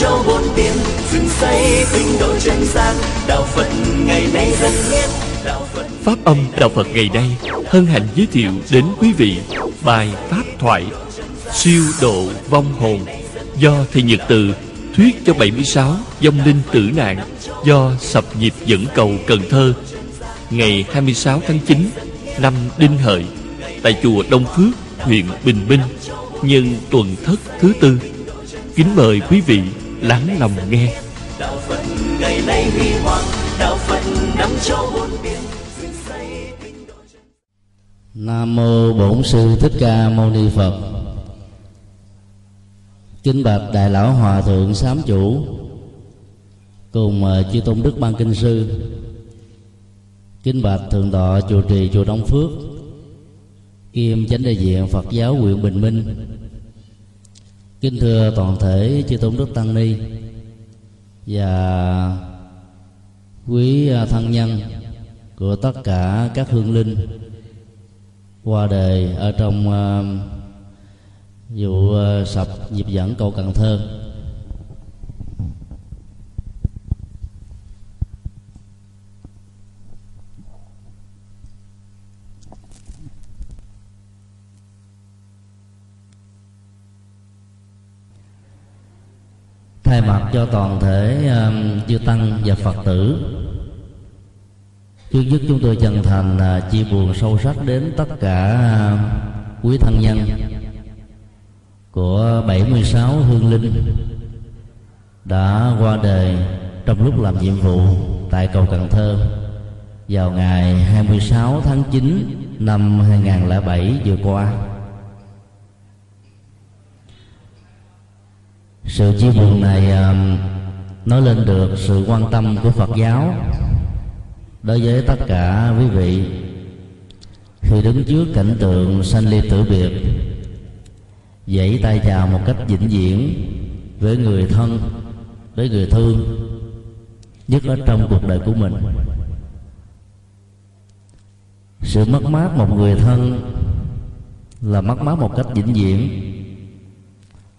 châu bốn biển dựng xây tinh độ chân gian đạo phật ngày nay dân hiến Pháp âm Đạo Phật ngày nay hân hạnh giới thiệu đến quý vị bài Pháp thoại Siêu độ vong hồn do Thầy Nhật Từ thuyết cho 76 vong linh tử nạn do Sập Nhịp Dẫn Cầu Cần Thơ ngày 26 tháng 9 năm Đinh Hợi tại chùa Đông Phước, huyện Bình Minh nhân tuần thất thứ tư. Kính mời quý vị lắng lòng nghe. đạo phật ngày nay huy hoàng đạo phật năm châu bốn biển Nam mô Bổn sư Thích Ca Mâu Ni Phật. Kính bạch đại lão hòa thượng sám chủ, cùng ờ, chư tôn đức ban kinh sư. Kính bạch thượng tọa chùa trì chùa Đông Phước, kiêm chánh đại diện Phật giáo huyện Bình Minh. Kính thưa toàn thể chư tôn đức tăng ni và quý à, thân nhân của tất cả các hương linh qua đời ở trong uh, vụ uh, sập dịp dẫn cầu Cần Thơ. Thay mặt cho toàn thể um, chư tăng và phật tử trước nhất chúng tôi chân thành uh, chia buồn sâu sắc đến tất cả uh, quý thân nhân của 76 hương linh đã qua đời trong lúc làm nhiệm vụ tại cầu Cần Thơ vào ngày 26 tháng 9 năm 2007 vừa qua. Sự chia buồn này um, nói lên được sự quan tâm của Phật giáo. Đối với tất cả quý vị, khi đứng trước cảnh tượng sanh ly tử biệt dãy tay chào một cách vĩnh viễn với người thân, với người thương, nhất ở trong cuộc đời của mình. Sự mất mát một người thân là mất mát một cách vĩnh viễn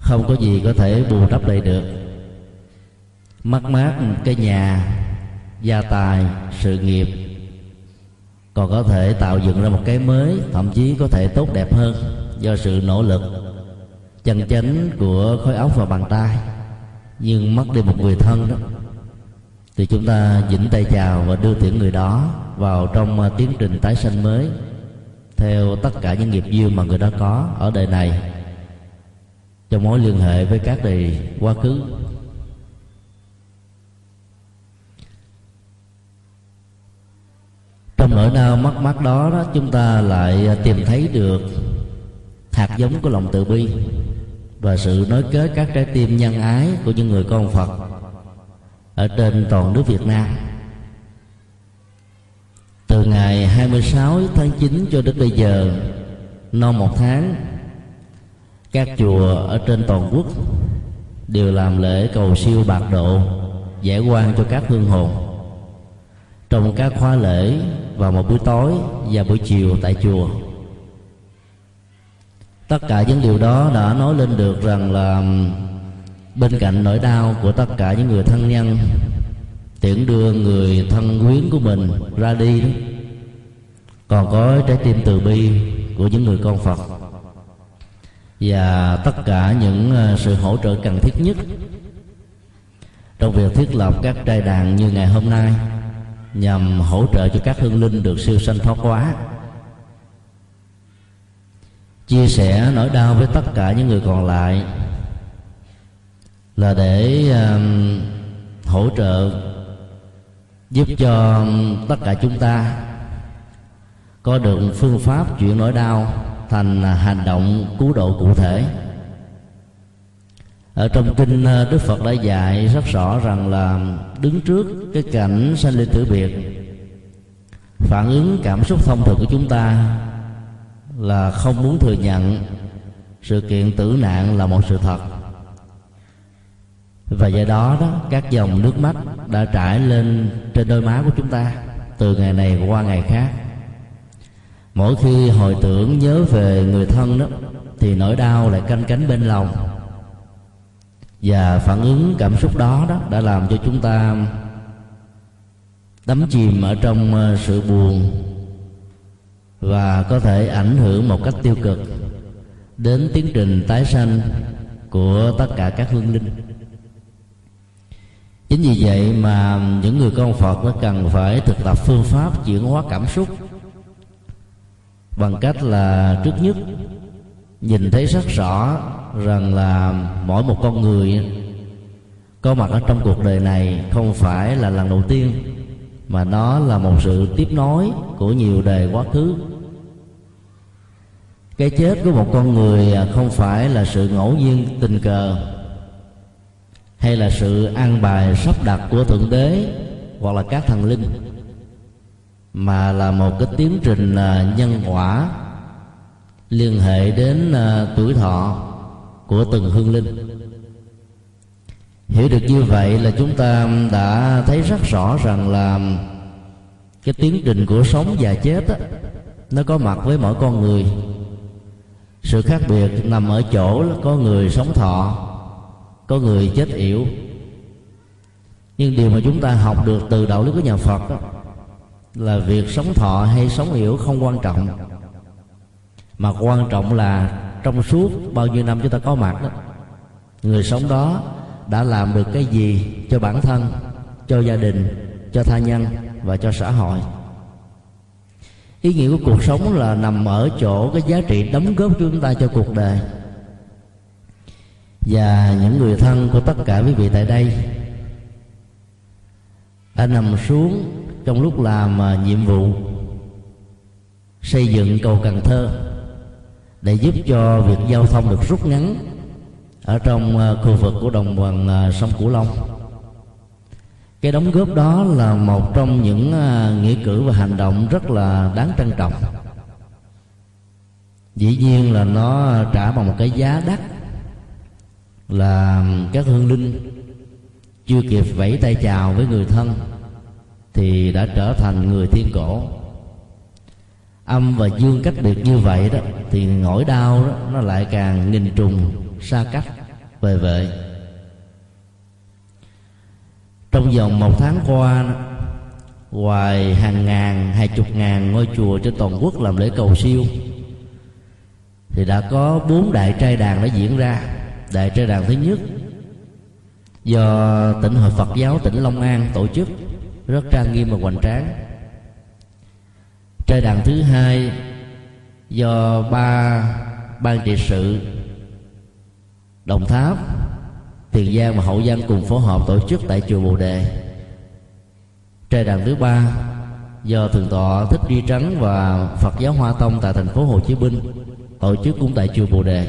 không có gì có thể bù đắp lại được. Mất mát cái nhà, gia tài, sự nghiệp, còn có thể tạo dựng ra một cái mới, thậm chí có thể tốt đẹp hơn do sự nỗ lực, chân chánh của khối óc và bàn tay. Nhưng mất đi một người thân đó, thì chúng ta vĩnh tay chào và đưa tiễn người đó vào trong tiến trình tái sanh mới, theo tất cả những nghiệp duyên mà người đó có ở đời này trong mối liên hệ với các đời quá khứ. Trong nỗi đau mất mát đó, đó chúng ta lại tìm thấy được hạt giống của lòng từ bi và sự nối kết các trái tim nhân ái của những người con Phật ở trên toàn nước Việt Nam. Từ ngày 26 tháng 9 cho đến bây giờ non một tháng các chùa ở trên toàn quốc đều làm lễ cầu siêu bạc độ giải quan cho các hương hồn. Trong các khóa lễ vào một buổi tối và buổi chiều tại chùa. Tất cả những điều đó đã nói lên được rằng là bên cạnh nỗi đau của tất cả những người thân nhân, tiễn đưa người thân quyến của mình ra đi đó còn có trái tim từ bi của những người con phật và tất cả những ờ, sự hỗ trợ cần thiết nhất trong việc thiết lập các trai đàn như ngày hôm nay nhằm hỗ trợ cho các hương linh được siêu sanh thoát hóa. Chia sẻ nỗi đau với tất cả những người còn lại là để um, hỗ trợ giúp cho tất cả chúng ta có được phương pháp chuyển nỗi đau thành hành động cứu độ cụ thể. Ở trong kinh ờ, đức phật đã dạy rất rõ rằng là đứng trước cái cảnh sanh ly tử biệt, phản ứng cảm xúc thông thường của chúng ta là không muốn thừa nhận sự kiện tử nạn là một sự thật. Và do đó đó, các dòng nước mắt đã trải lên trên đôi má của chúng ta từ ngày này qua ngày khác mỗi khi hồi tưởng nhớ về người thân đó, thì nỗi đau lại canh cánh bên lòng. Và phản ứng, cảm xúc đó đó đã làm cho chúng ta đắm chìm ở trong ờ, sự buồn và có thể ảnh hưởng một cách tiêu cực đến tiến trình tái sanh của tất cả các hương linh. Chính vì vậy mà những người con phật nó cần phải thực tập phương pháp chuyển hóa cảm xúc bằng cách là trước nhất, nhìn thấy rất rõ rằng là mỗi một con người có mặt ở trong cuộc đời này không phải là lần đầu tiên, mà nó là một sự tiếp nối của nhiều đời quá khứ. Cái chết của một con người không phải là sự ngẫu nhiên tình cờ hay là sự an bài sắp đặt của thượng đế hoặc là các thần linh mà là một cái tiến trình à, nhân quả liên hệ đến à, tuổi thọ của từng hương linh. Hiểu được như vậy là chúng ta đã thấy rất rõ rằng là cái tiến trình của sống và chết đó, nó có mặt với mỗi con người. Sự khác biệt nằm ở chỗ là có người sống thọ có người chết yểu. Nhưng điều mà chúng ta học được từ đạo lý của nhà phật đó, là việc sống thọ hay sống hiểu không quan trọng. Mà quan trọng là trong suốt bao nhiêu năm chúng ta có mặt đó, người sống đó đã làm được cái gì cho bản thân, cho gia đình, cho tha nhân và cho xã hội. Ý nghĩa của cuộc sống là nằm ở chỗ cái giá trị đóng góp của chúng ta cho cuộc đời. Và những người thân của tất cả quý vị tại đây, đã nằm xuống trong lúc làm à, nhiệm vụ, xây dựng cầu Cần Thơ để giúp cho việc giao thông được rút ngắn ở trong à, khu vực của đồng bằng à, sông Cửu Long. Cái đóng góp đó là một trong những nghĩa cử và hành động rất là đáng trân trọng. Dĩ nhiên là nó trả bằng một cái giá đắt là các hương linh chưa kịp vẫy tay chào với người thân thì đã trở thành người thiên cổ. Âm và dương cách biệt như vậy đó, thì nỗi đau đó, nó lại càng nghìn trùng xa cách về vệ. Trong vòng một tháng qua ngoài hàng ngàn, hai chục ngàn ngôi chùa trên toàn quốc làm lễ cầu siêu, thì đã có bốn đại trai đàn đã diễn ra. Đại trai đàn thứ nhất do tỉnh hội Phật giáo tỉnh Long An tổ chức rất trang nghiêm và hoành tráng. trai đàn thứ hai do ba ban trị sự đồng tháp tiền giang và hậu giang cùng phối hợp tổ chức tại chùa bồ đề. Trai đàn thứ ba do thượng tọa thích duy trắng và phật giáo hoa tông tại thành phố hồ chí minh tổ chức cũng tại chùa bồ đề.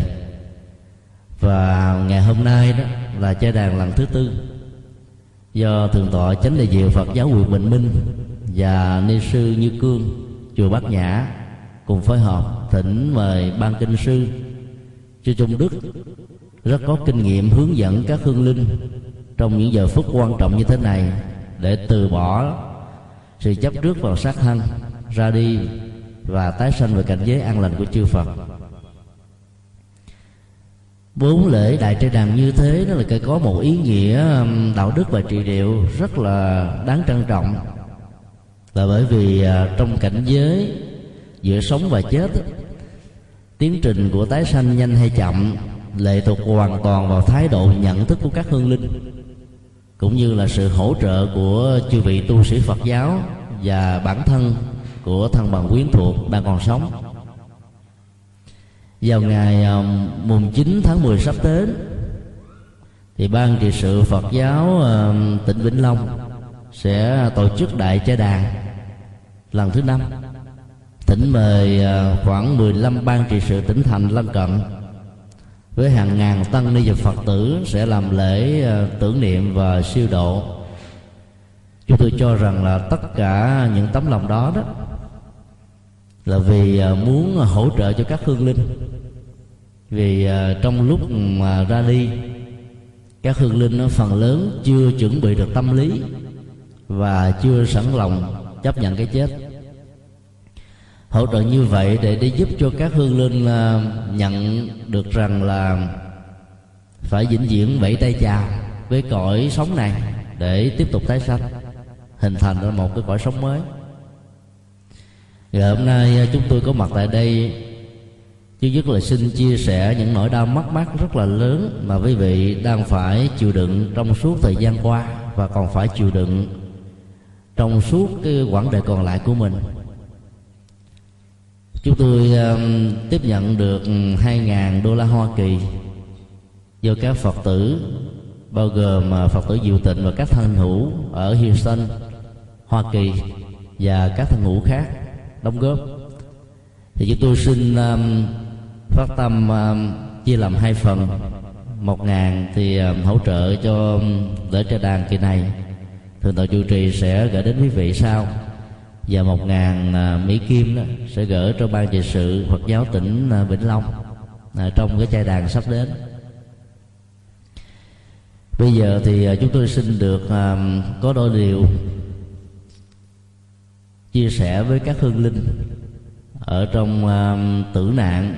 Và ngày hôm nay đó là trai đàn lần thứ tư do thượng tọa chánh đại diệu phật giáo quyền bình minh và ni sư như cương, chùa bát nhã cùng phối hợp thỉnh mời ban kinh sư, chư trung đức rất có kinh nghiệm hướng dẫn các hương linh trong những giờ phút quan trọng như thế này để từ bỏ sự chấp trước vào sát thân ra đi và tái sanh về cảnh giới an lành của chư Phật bốn lễ đại trai đàm như thế nó là cái có một ý nghĩa đạo đức và trị liệu rất là đáng trân trọng. Là bởi vì à, trong cảnh giới giữa sống và chết, tiến trình của tái sanh nhanh hay chậm, lệ thuộc hoàn toàn vào thái độ nhận thức của các hương linh, cũng như là sự hỗ trợ của chư vị tu sĩ Phật giáo và bản thân của thân bằng quyến thuộc đang còn sống vào ngày um, mùng 9 tháng 10 sắp đến, thì ban trị sự Phật giáo um, tỉnh Vĩnh Long sẽ tổ chức đại trai đàn lần thứ năm. Thỉnh mời uh, khoảng 15 ban trị sự tỉnh thành lân cận với hàng ngàn tăng ni và Phật tử sẽ làm lễ uh, tưởng niệm và siêu độ. Chúng tôi cho rằng là tất cả những tấm lòng đó đó là vì à, muốn hỗ trợ cho các hương linh. Vì à, trong lúc mà ra đi, các hương linh nó phần lớn chưa chuẩn bị được tâm lý và chưa sẵn lòng chấp nhận cái chết. Hỗ trợ như vậy để để giúp cho các hương linh à, nhận được rằng là phải vĩnh viễn vẫy tay chào với cõi sống này để tiếp tục tái sanh. Hình thành ra một cái cõi sống mới ngày hôm nay à, chúng tôi có mặt tại đây. Chứ nhất là xin chia sẻ những nỗi đau mất mát rất là lớn mà quý vị đang phải chịu đựng trong suốt thời gian qua và còn phải chịu đựng trong suốt cái quãng đời còn lại của mình. Chúng tôi um, tiếp nhận được 2.000 đô la Hoa Kỳ do các Phật tử bao gồm à, Phật tử Diệu Tịnh và các thân hữu ở Houston, Hoa Kỳ và các thân hữu khác đóng góp. Thì chúng tôi xin um, phát tâm um, chia làm hai phần. Một ngàn thì um, hỗ trợ cho um, lễ trai đàn kỳ này. Thường tọa chủ trì sẽ gửi đến quý vị sau. Và một ngàn uh, mỹ kim đó sẽ gửi cho ban trị sự Phật giáo tỉnh uh, Vĩnh Long uh, trong cái trai đàn sắp đến. Bây giờ thì uh, chúng tôi xin được uh, có đôi điều chia sẻ với các hương linh ở trong uh, tử nạn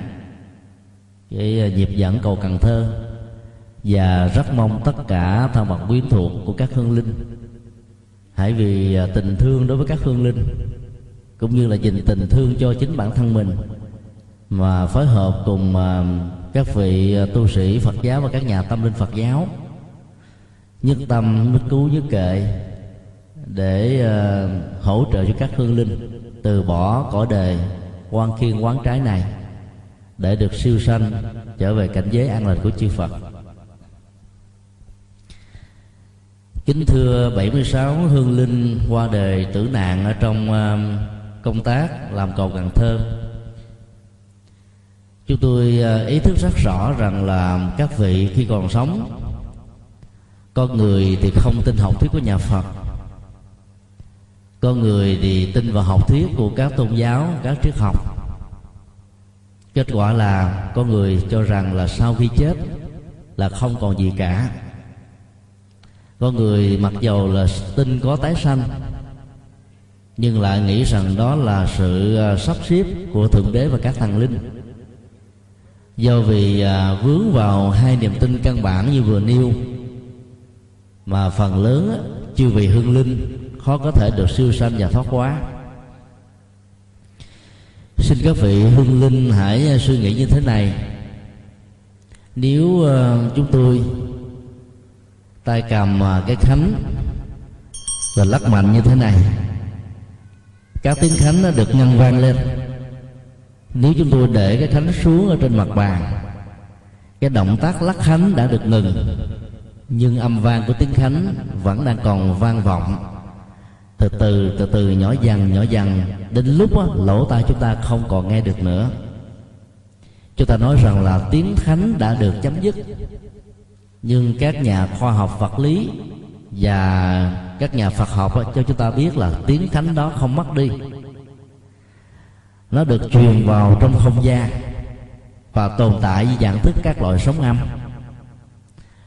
cái à, nhịp dẫn cầu Cần Thơ. Và rất mong tất cả thân bằng quyến thuộc của các hương linh hãy vì à, tình thương đối với các hương linh cũng như là dành tình thương cho chính bản thân mình mà phối hợp cùng các vị tu sĩ Phật giáo và các nhà tâm linh Phật giáo nhất tâm nhất cứu nhất kệ để uh, hỗ trợ cho các hương linh từ bỏ cõi đời quan khiên quán trái này để được siêu sanh trở về cảnh giới an lành của chư Phật. Kính thưa 76 hương linh qua đời tử nạn ở trong ờ, công tác làm cầu Cần Thơ. Chúng tôi ờ, ý thức rất rõ rằng là các vị khi còn sống Con người thì không tin học thuyết của nhà Phật. Con người thì tin vào học thuyết của các tôn giáo, các triết học. Kết quả là con người cho rằng là sau khi chết là không còn gì cả. Con người mặc dầu là tin có tái sanh nhưng lại nghĩ rằng đó là sự à, sắp xếp của thượng đế và các thần linh. Do vì à, vướng vào hai niềm tin căn bản như vừa nêu mà phần lớn chưa vì hương linh khó có thể được siêu sanh và thoát quá xin các vị hương linh hãy à, suy nghĩ như thế này. Nếu à, chúng tôi tay cầm à, cái khánh và lắc mạnh như thế này, các tiếng khánh nó được ngân vang lên. Nếu chúng tôi để cái khánh xuống ở trên mặt bàn, cái động tác lắc khánh đã được ngừng, nhưng âm vang của tiếng khánh vẫn đang còn vang vọng từ từ từ từ nhỏ dần nhỏ dần đến lúc á, lỗ tai chúng ta không còn nghe được nữa. Chúng ta nói rằng là tiếng thánh đã được chấm dứt. Nhưng các nhà khoa học vật lý và các nhà Phật học cho chúng ta biết là tiếng thánh đó không mất đi. Nó được truyền vào trong không gian và tồn tại với dạng thức các loại sóng âm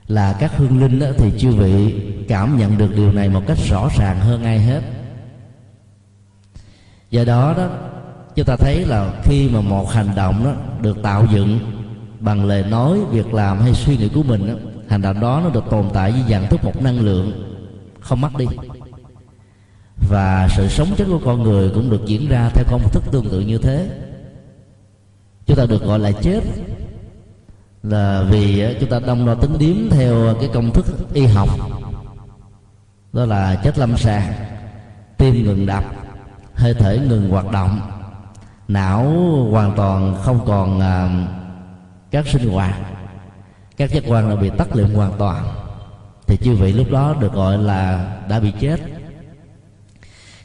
là các hương linh đó, thì chư vị cảm nhận được điều này một cách rõ ràng hơn ai hết. Do đó đó chúng ta thấy là khi mà một hành động đó được tạo dựng bằng lời nói việc làm hay suy nghĩ của mình đó, hành động đó nó được tồn tại với dạng thức một năng lượng không mất đi. Và sự sống chết của con người cũng được diễn ra theo công thức tương tự như thế. Chúng ta được gọi là chết là vì ờ, chúng ta đông đo tính điếm theo cái công thức y học. Đó là chết lâm sàng tim ngừng đập hơi thở ngừng hoạt động não hoàn toàn không còn uh, các sinh hoạt. Các giác quan đã bị tắt liệm hoàn toàn thì chư vị lúc đó được gọi là đã bị chết.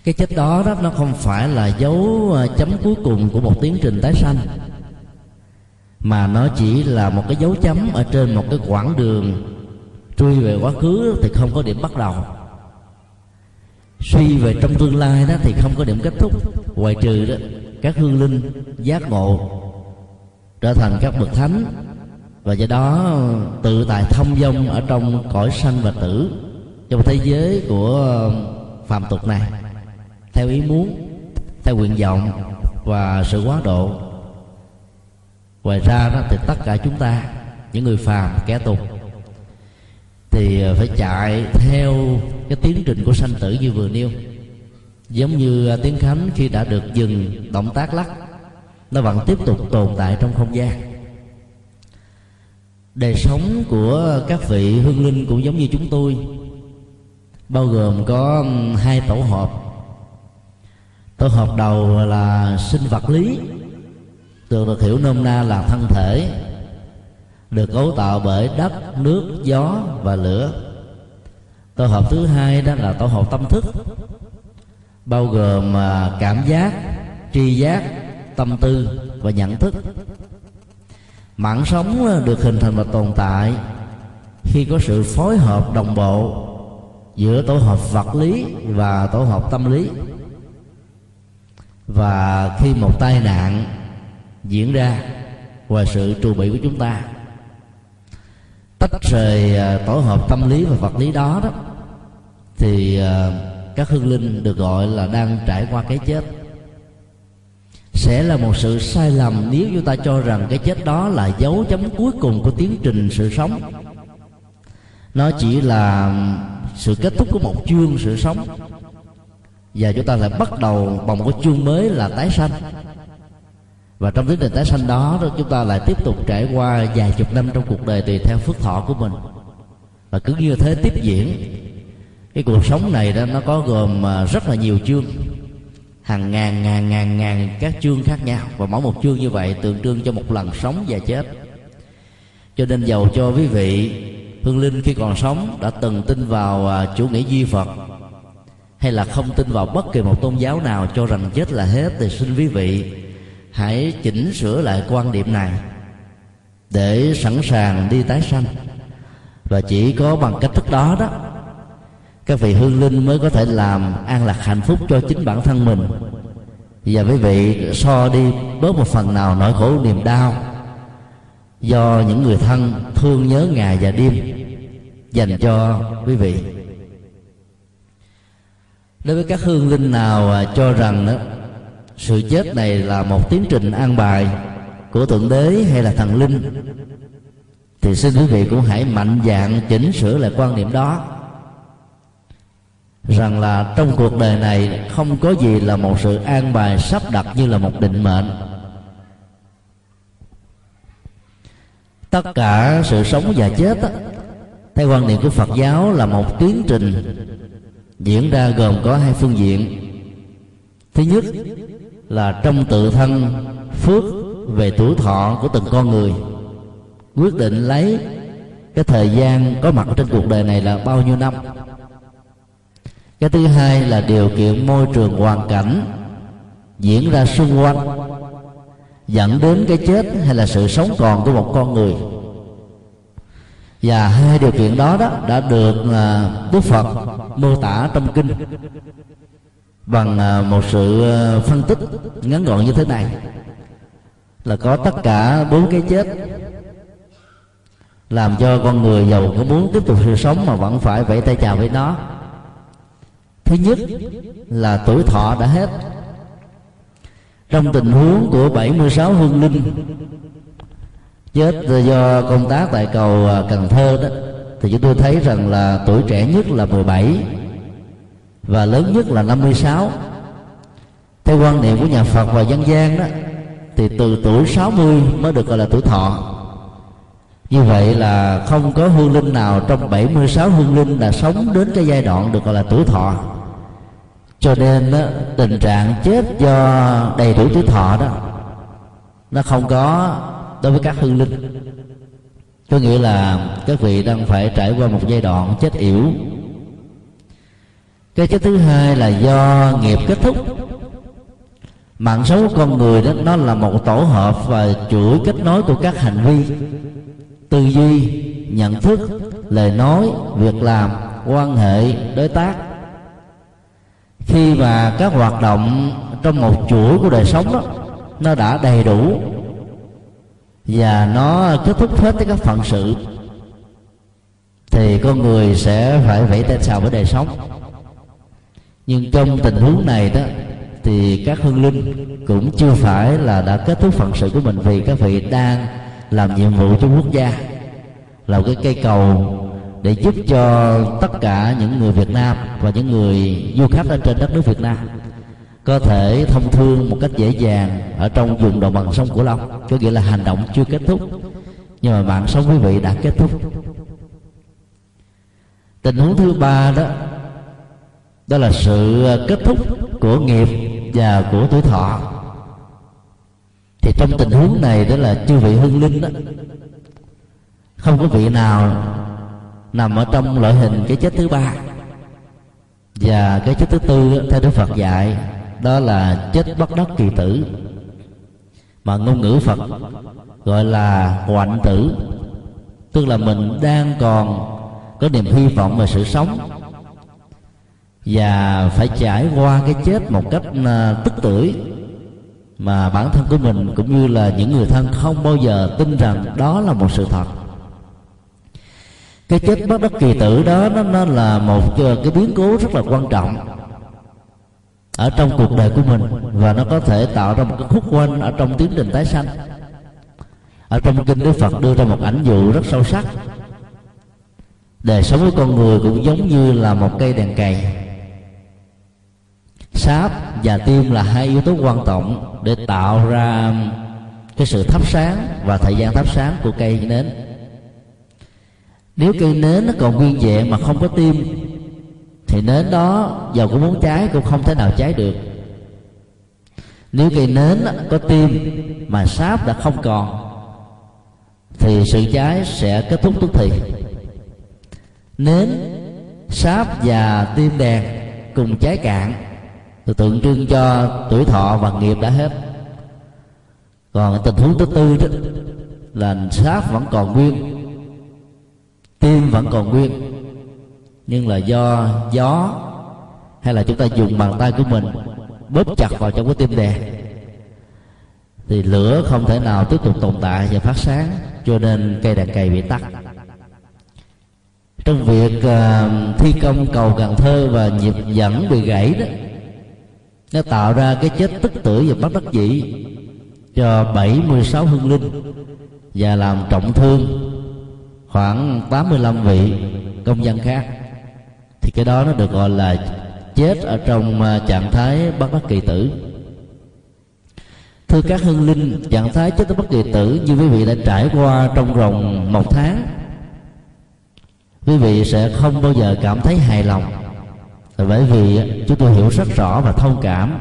Cái chết đó đó nó không phải là dấu ờ, chấm cuối cùng của một tiến trình tái sanh mà nó chỉ là một cái dấu chấm ở trên một cái quãng đường. Truy về quá khứ thì không có điểm bắt đầu. Suy về trong tương lai đó thì không có điểm kết thúc. Ngoại trừ đó, các hương linh, giác ngộ trở thành các bậc thánh. Và do đó, tự tại thông dong ở trong cõi sanh và tử, trong thế giới của phàm tục này. Theo ý muốn, theo nguyện vọng và sự quá độ ngoài ra đó thì tất cả chúng ta, những người phàm, kẻ tục thì ờ, phải chạy theo cái tiến trình của sanh tử như vừa nêu. Giống như ờ, tiếng khánh khi đã được dừng động tác lắc, nó vẫn tiếp tục tồn tại trong không gian. Đời sống của các vị hương linh cũng giống như chúng tôi, bao gồm có hai tổ hợp. Tổ hợp đầu là sinh vật lý thường được hiểu nôm na là thân thể, được cấu tạo bởi đất, nước, gió và lửa. Tổ hợp thứ hai đó là tổ hợp tâm thức, bao gồm à, cảm giác, tri giác, tâm tư và nhận thức. Mạng sống được hình thành và tồn tại khi có sự phối hợp đồng bộ giữa tổ hợp vật lý và tổ hợp tâm lý. Và khi một tai nạn diễn ra và sự trù bị của chúng ta. Tách rời à, tổ hợp tâm lý và vật lý đó đó, thì à, các hương linh được gọi là đang trải qua cái chết. Sẽ là một sự sai lầm nếu chúng ta cho rằng cái chết đó là dấu chấm cuối cùng của tiến trình sự sống. Nó chỉ là sự kết thúc của một chương sự sống. Và chúng ta lại bắt đầu bằng một cái chương mới là tái sanh và trong tiến trình tái sanh đó chúng ta lại tiếp tục trải qua vài chục năm trong cuộc đời tùy theo phước thọ của mình. Và cứ như thế tiếp diễn, cái cuộc sống này đó, nó có gồm à, rất là nhiều chương. Hàng ngàn ngàn ngàn ngàn các chương khác nhau. Và mỗi một chương như vậy tượng trưng cho một lần sống và chết. Cho nên giàu cho quý vị, hương linh khi còn sống, đã từng tin vào à, chủ nghĩa duy phật, hay là không tin vào bất kỳ một tôn giáo nào cho rằng chết là hết, thì xin quý vị hãy chỉnh sửa lại quan điểm này để sẵn sàng đi tái sanh. Và chỉ có bằng cách thức đó đó các vị hương linh mới có thể làm an lạc hạnh phúc cho chính bản thân mình. Và quý vị so đi bớt một phần nào nỗi khổ niềm đau do những người thân thương nhớ ngày và đêm dành cho quý vị. Đối với các hương linh nào à, cho rằng đó, sự chết này là một tiến trình an bài của thượng đế hay là thần linh? Thì xin quý vị cũng hãy mạnh dạn chỉnh sửa lại quan niệm đó. Rằng là trong cuộc đời này không có gì là một sự an bài sắp đặt như là một định mệnh. Tất cả sự sống và chết theo quan niệm của phật giáo là một tiến trình diễn ra gồm có hai phương diện. Thứ nhất là trong tự thân phước về tuổi thọ của từng con người. Quyết định lấy cái thời gian có mặt trên cuộc đời này là bao nhiêu năm? Cái thứ hai là điều kiện môi trường hoàn cảnh diễn ra xung quanh, dẫn đến cái chết hay là sự sống còn của một con người. Và hai điều kiện đó đó đã được à, Đức Phật mô tả trong kinh bằng một sự à, phân tích ngắn gọn như thế này là có tất cả bốn cái chết làm cho con người giàu có muốn tiếp tục sự sống mà vẫn phải vẫy tay chào với nó. Thứ nhất là tuổi thọ đã hết. Trong tình huống của 76 hương linh, chết do công tác tại cầu à, Cần Thơ đó, thì chúng tôi thấy rằng là tuổi trẻ nhất là 17 và lớn nhất là 56 theo quan niệm của nhà Phật và dân gian đó thì từ tuổi 60 mới được gọi là tuổi thọ. Như vậy là không có hương linh nào trong 76 hương linh là sống đến cái giai đoạn được gọi là tuổi thọ. Cho nên đó, tình trạng chết do đầy đủ tuổi thọ đó nó không có đối với các hương linh. Có nghĩa là các vị đang phải trải qua một giai đoạn chết yểu cái chết thứ hai là do nghiệp kết thúc. Mạng sống của con người đó, nó là một tổ hợp và chuỗi kết nối của các hành vi, tư duy, nhận thức, lời nói, việc làm, quan hệ, đối tác. Khi mà các hoạt động trong một chuỗi của đời sống đó, nó đã đầy đủ và nó kết thúc hết các phận sự, thì con người sẽ phải vẫy tay chào với đời sống nhưng trong tình huống này đó, thì các hương linh cũng chưa phải là đã kết thúc phận sự của mình vì các vị đang làm nhiệm vụ cho quốc gia, là cái cây cầu để giúp cho tất cả những người Việt Nam và những người du khách ở trên đất nước Việt Nam có thể thông thương một cách dễ dàng ở trong vùng đồng bằng sông Cửu Long, có nghĩa là hành động chưa kết thúc, nhưng mà mạng sống quý vị đã kết thúc. Tình huống thứ ba đó đó là sự ờ, kết thúc của nghiệp và của tuổi thọ. Thì trong tình huống này đó là chư vị hương linh đó, không có vị nào nằm ở trong loại hình cái chết thứ ba và cái chết thứ tư theo đức phật dạy, đó là chết bất đắc kỳ tử. Mà ngôn ngữ phật gọi là hoạn tử, tức là mình đang còn có niềm hy vọng về sự sống và phải trải qua cái chết một cách à, tức tưởi. Mà bản thân của mình cũng như là những người thân không bao giờ tin rằng đó là một sự thật. Cái chết bất đắc kỳ tử đó nó, nó là một ờ, cái biến cố rất là quan trọng ở trong cuộc đời của mình. Và nó có thể tạo ra một cái khúc quanh ở trong tiến trình tái sanh. Ở trong kinh đức phật đưa ra một ảnh dụ rất sâu sắc. Đời sống của con người cũng giống như là một cây đèn cày sáp và tim là hai yếu tố quan trọng để tạo ra cái sự thắp sáng và thời gian thắp sáng của cây nến. Nếu cây nến nó còn nguyên vẹn mà không có tim, thì nến đó dầu cũng muốn cháy cũng không thể nào cháy được. Nếu cây nến có tim mà sáp đã không còn, thì sự cháy sẽ kết thúc tức thì. Nến, sáp và tim đèn cùng cháy cạn thì tượng trưng cho tuổi thọ và nghiệp đã hết. Còn tình huống thứ tư đó là sát vẫn còn nguyên tim vẫn còn nguyên nhưng là do gió hay là chúng ta dùng bàn tay của mình bóp chặt vào trong cái tim đèn thì lửa không thể nào tiếp tục tồn tại và phát sáng cho nên cây đèn cày bị tắt. Trong việc uh, thi công cầu Cần Thơ và nhịp dẫn bị gãy đó nó tạo ra cái chết tức tử và bất đắc dĩ cho 76 hương linh và làm trọng thương khoảng 85 vị công dân khác. Thì cái đó nó được gọi là chết ở trong à, trạng thái bất đắc kỳ tử. Thưa các hương linh, trạng thái chết bất kỳ tử như quý vị đã trải qua trong vòng một tháng, quý vị sẽ không bao giờ cảm thấy hài lòng bởi vì chúng tôi hiểu rất rõ và thông cảm.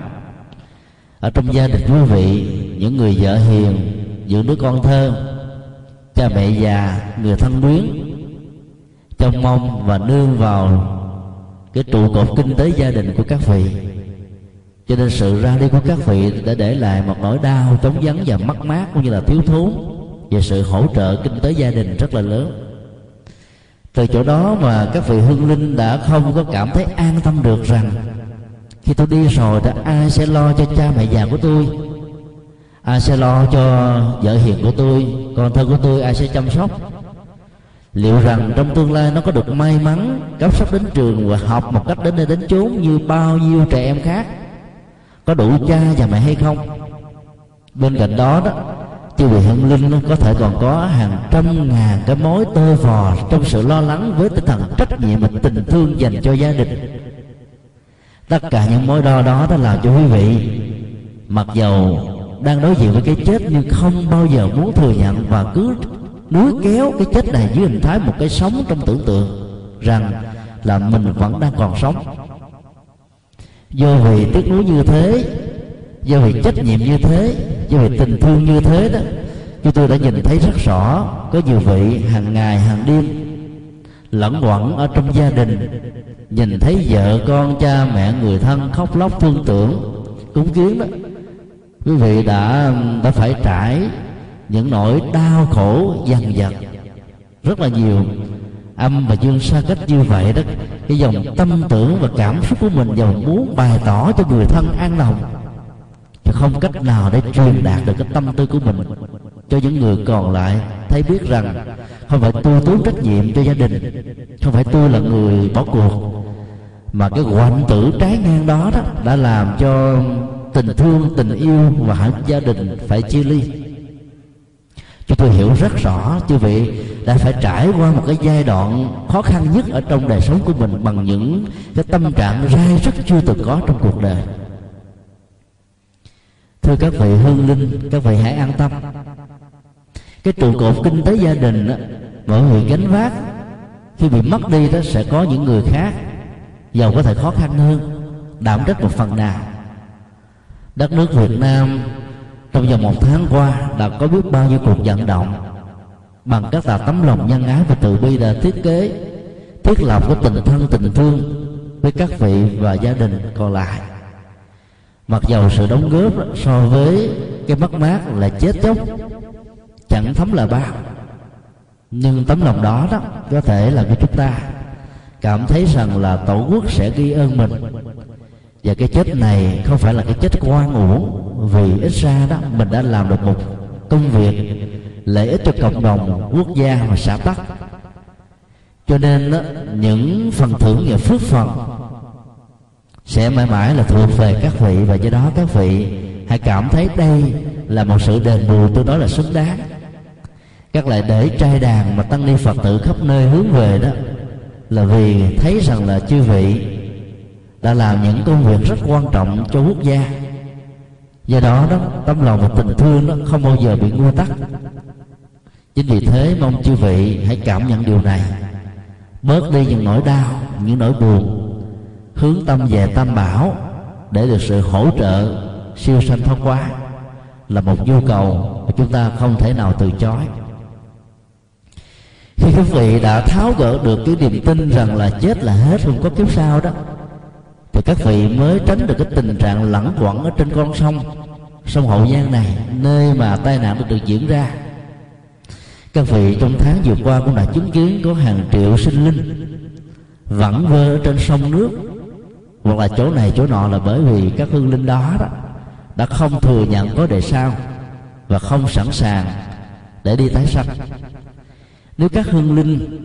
Ở trong gia đình quý vị, những người vợ hiền, những đứa con thơ, cha mẹ già, người thân quyến trông mong và nương vào cái trụ cột kinh tế gia đình của các vị. Cho nên sự ra đi của các vị đã để lại một nỗi đau chống vắng và mất mát, cũng như là thiếu thốn, và sự hỗ trợ kinh tế gia đình rất là lớn từ chỗ đó mà các vị hương linh đã không có cảm thấy an tâm được rằng, khi tôi đi rồi thì ai sẽ lo cho cha mẹ già của tôi? Ai sẽ lo cho vợ hiền của tôi, con thân của tôi, ai sẽ chăm sóc? Liệu rằng trong tương lai nó có được may mắn cấp sắp đến trường và học một cách đến nơi đến chốn như bao nhiêu trẻ em khác? Có đủ cha và mẹ hay không? Bên cạnh đó đó chư vị hương linh có thể còn có hàng trăm ngàn cái mối tơ vò trong sự lo lắng với tinh thần trách nhiệm và tình thương dành cho gia đình. Tất cả những mối đo đó đã làm cho quý vị. Mặc dầu đang đối diện với cái chết nhưng không bao giờ muốn thừa nhận và cứ núi kéo cái chết này dưới hình thái một cái sống trong tưởng tượng rằng là mình vẫn đang còn sống. Do vì tiếc nuối như thế do vì trách nhiệm như thế với vì tình thương như thế đó chúng tôi đã nhìn thấy rất rõ, có nhiều vị hàng ngày, hàng đêm, lẫn quẩn ở trong gia đình, nhìn thấy vợ con, cha mẹ, người thân khóc lóc thương tưởng, cúng kiến đó. Quý vị đã đã phải trải những nỗi đau khổ, dằn vặt rất là nhiều. Âm và dương xa cách như vậy đó, cái dòng tâm tưởng và cảm xúc của mình dòng muốn bày tỏ cho người thân an lòng thì không cách nào để truyền đạt được cái tâm tư của mình. Cho những người còn lại thấy biết rằng không phải tôi tốn trách nhiệm cho gia đình, không phải tôi là người bỏ cuộc, mà cái hoạn tử trái ngang đó đó đã làm cho tình thương, tình yêu và hạnh gia đình phải chia ly. Chúng tôi hiểu rất rõ, chư vị, đã phải trải qua một cái giai đoạn khó khăn nhất ở trong đời sống của mình bằng những cái tâm trạng rai rất chưa từng có trong cuộc đời thưa các vị hương linh các vị hãy an tâm. Cái trụ cột kinh tế gia đình đó, mọi người gánh vác khi bị mất đi đó sẽ có những người khác giàu có thể khó khăn hơn đảm trách một phần nào. Đất nước việt nam trong vòng một tháng qua đã có biết bao nhiêu cuộc vận động bằng các tà tấm lòng nhân ái và từ bi đã thiết kế thiết lập cái tình thân tình thương với các vị và gia đình còn lại mặc dầu sự đóng góp so với cái mất mát là chết chóc chẳng thấm là bao. Nhưng tấm lòng đó đó có thể làm cho chúng ta cảm thấy rằng là tổ quốc sẽ ghi ơn mình. Và cái chết này không phải là cái chết quan uổng vì ít ra đó mình đã làm được một công việc lợi ích cho cộng đồng quốc gia và xã tắc cho nên đó, những phần thưởng và phước phần sẽ mãi mãi là thuộc về các vị và do đó các vị hãy cảm thấy đây là một sự đền bù tôi nói là xứng đáng. Các lại để trai đàn mà tăng ni phật tử khắp nơi hướng về đó là vì thấy rằng là chư vị đã làm những công việc rất quan trọng cho quốc gia. Do đó đó tấm lòng và tình thương nó không bao giờ bị nguôi tắt. Chính vì thế, mong chư vị hãy cảm nhận điều này. Bớt đi những nỗi đau, những nỗi buồn hướng tâm về tam bảo để được sự hỗ trợ siêu sanh thoát quá là một nhu cầu mà chúng ta không thể nào từ chối. Khi quý vị đã tháo gỡ được cái niềm tin rằng là chết là hết, không có kiếp sau đó, thì các vị mới tránh được cái tình trạng lẳng quẩn ở trên con sông sông hậu giang này, nơi mà tai nạn đã được diễn ra. Các vị trong tháng vừa qua cũng đã chứng kiến có hàng triệu sinh linh vẩn vơ ở trên sông nước hoặc là chỗ này chỗ nọ là bởi vì các hương linh đó, đó đã không thừa nhận có đề sao và không sẵn sàng để đi tái sanh. Nếu các hương linh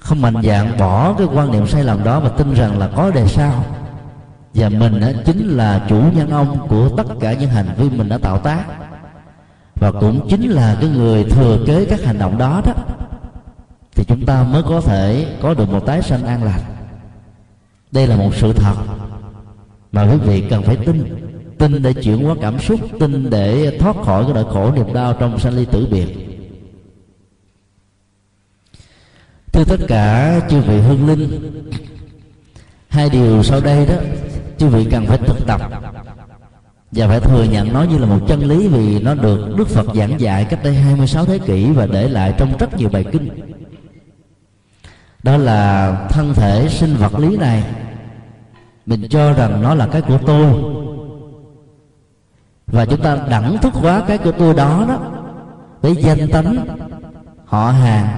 không mạnh dạng bỏ cái quan niệm sai lầm đó và tin rằng là có đề sao và mình đó chính là chủ nhân ông của tất cả những hành vi mình đã tạo tác và cũng chính là cái người thừa kế các hành động đó đó thì chúng ta mới có thể có được một tái sanh an lành đây là một sự thật. Mà quý vị cần phải tin. Tin để chuyển hóa cảm xúc, tin để thoát khỏi cái nỗi khổ niềm đau trong sanh ly tử biệt. Thưa tất cả chư vị hương linh, hai điều sau đây đó, chư vị cần phải thực tập. Và phải thừa nhận nó như là một chân lý vì nó được Đức Phật giảng dạy cách đây 26 thế kỷ và để lại trong rất nhiều bài kinh. Đó là thân thể sinh vật lý này mình cho rằng nó là cái của tôi. Và chúng ta đẳng thức hóa cái của tôi đó đó với danh tánh họ hàng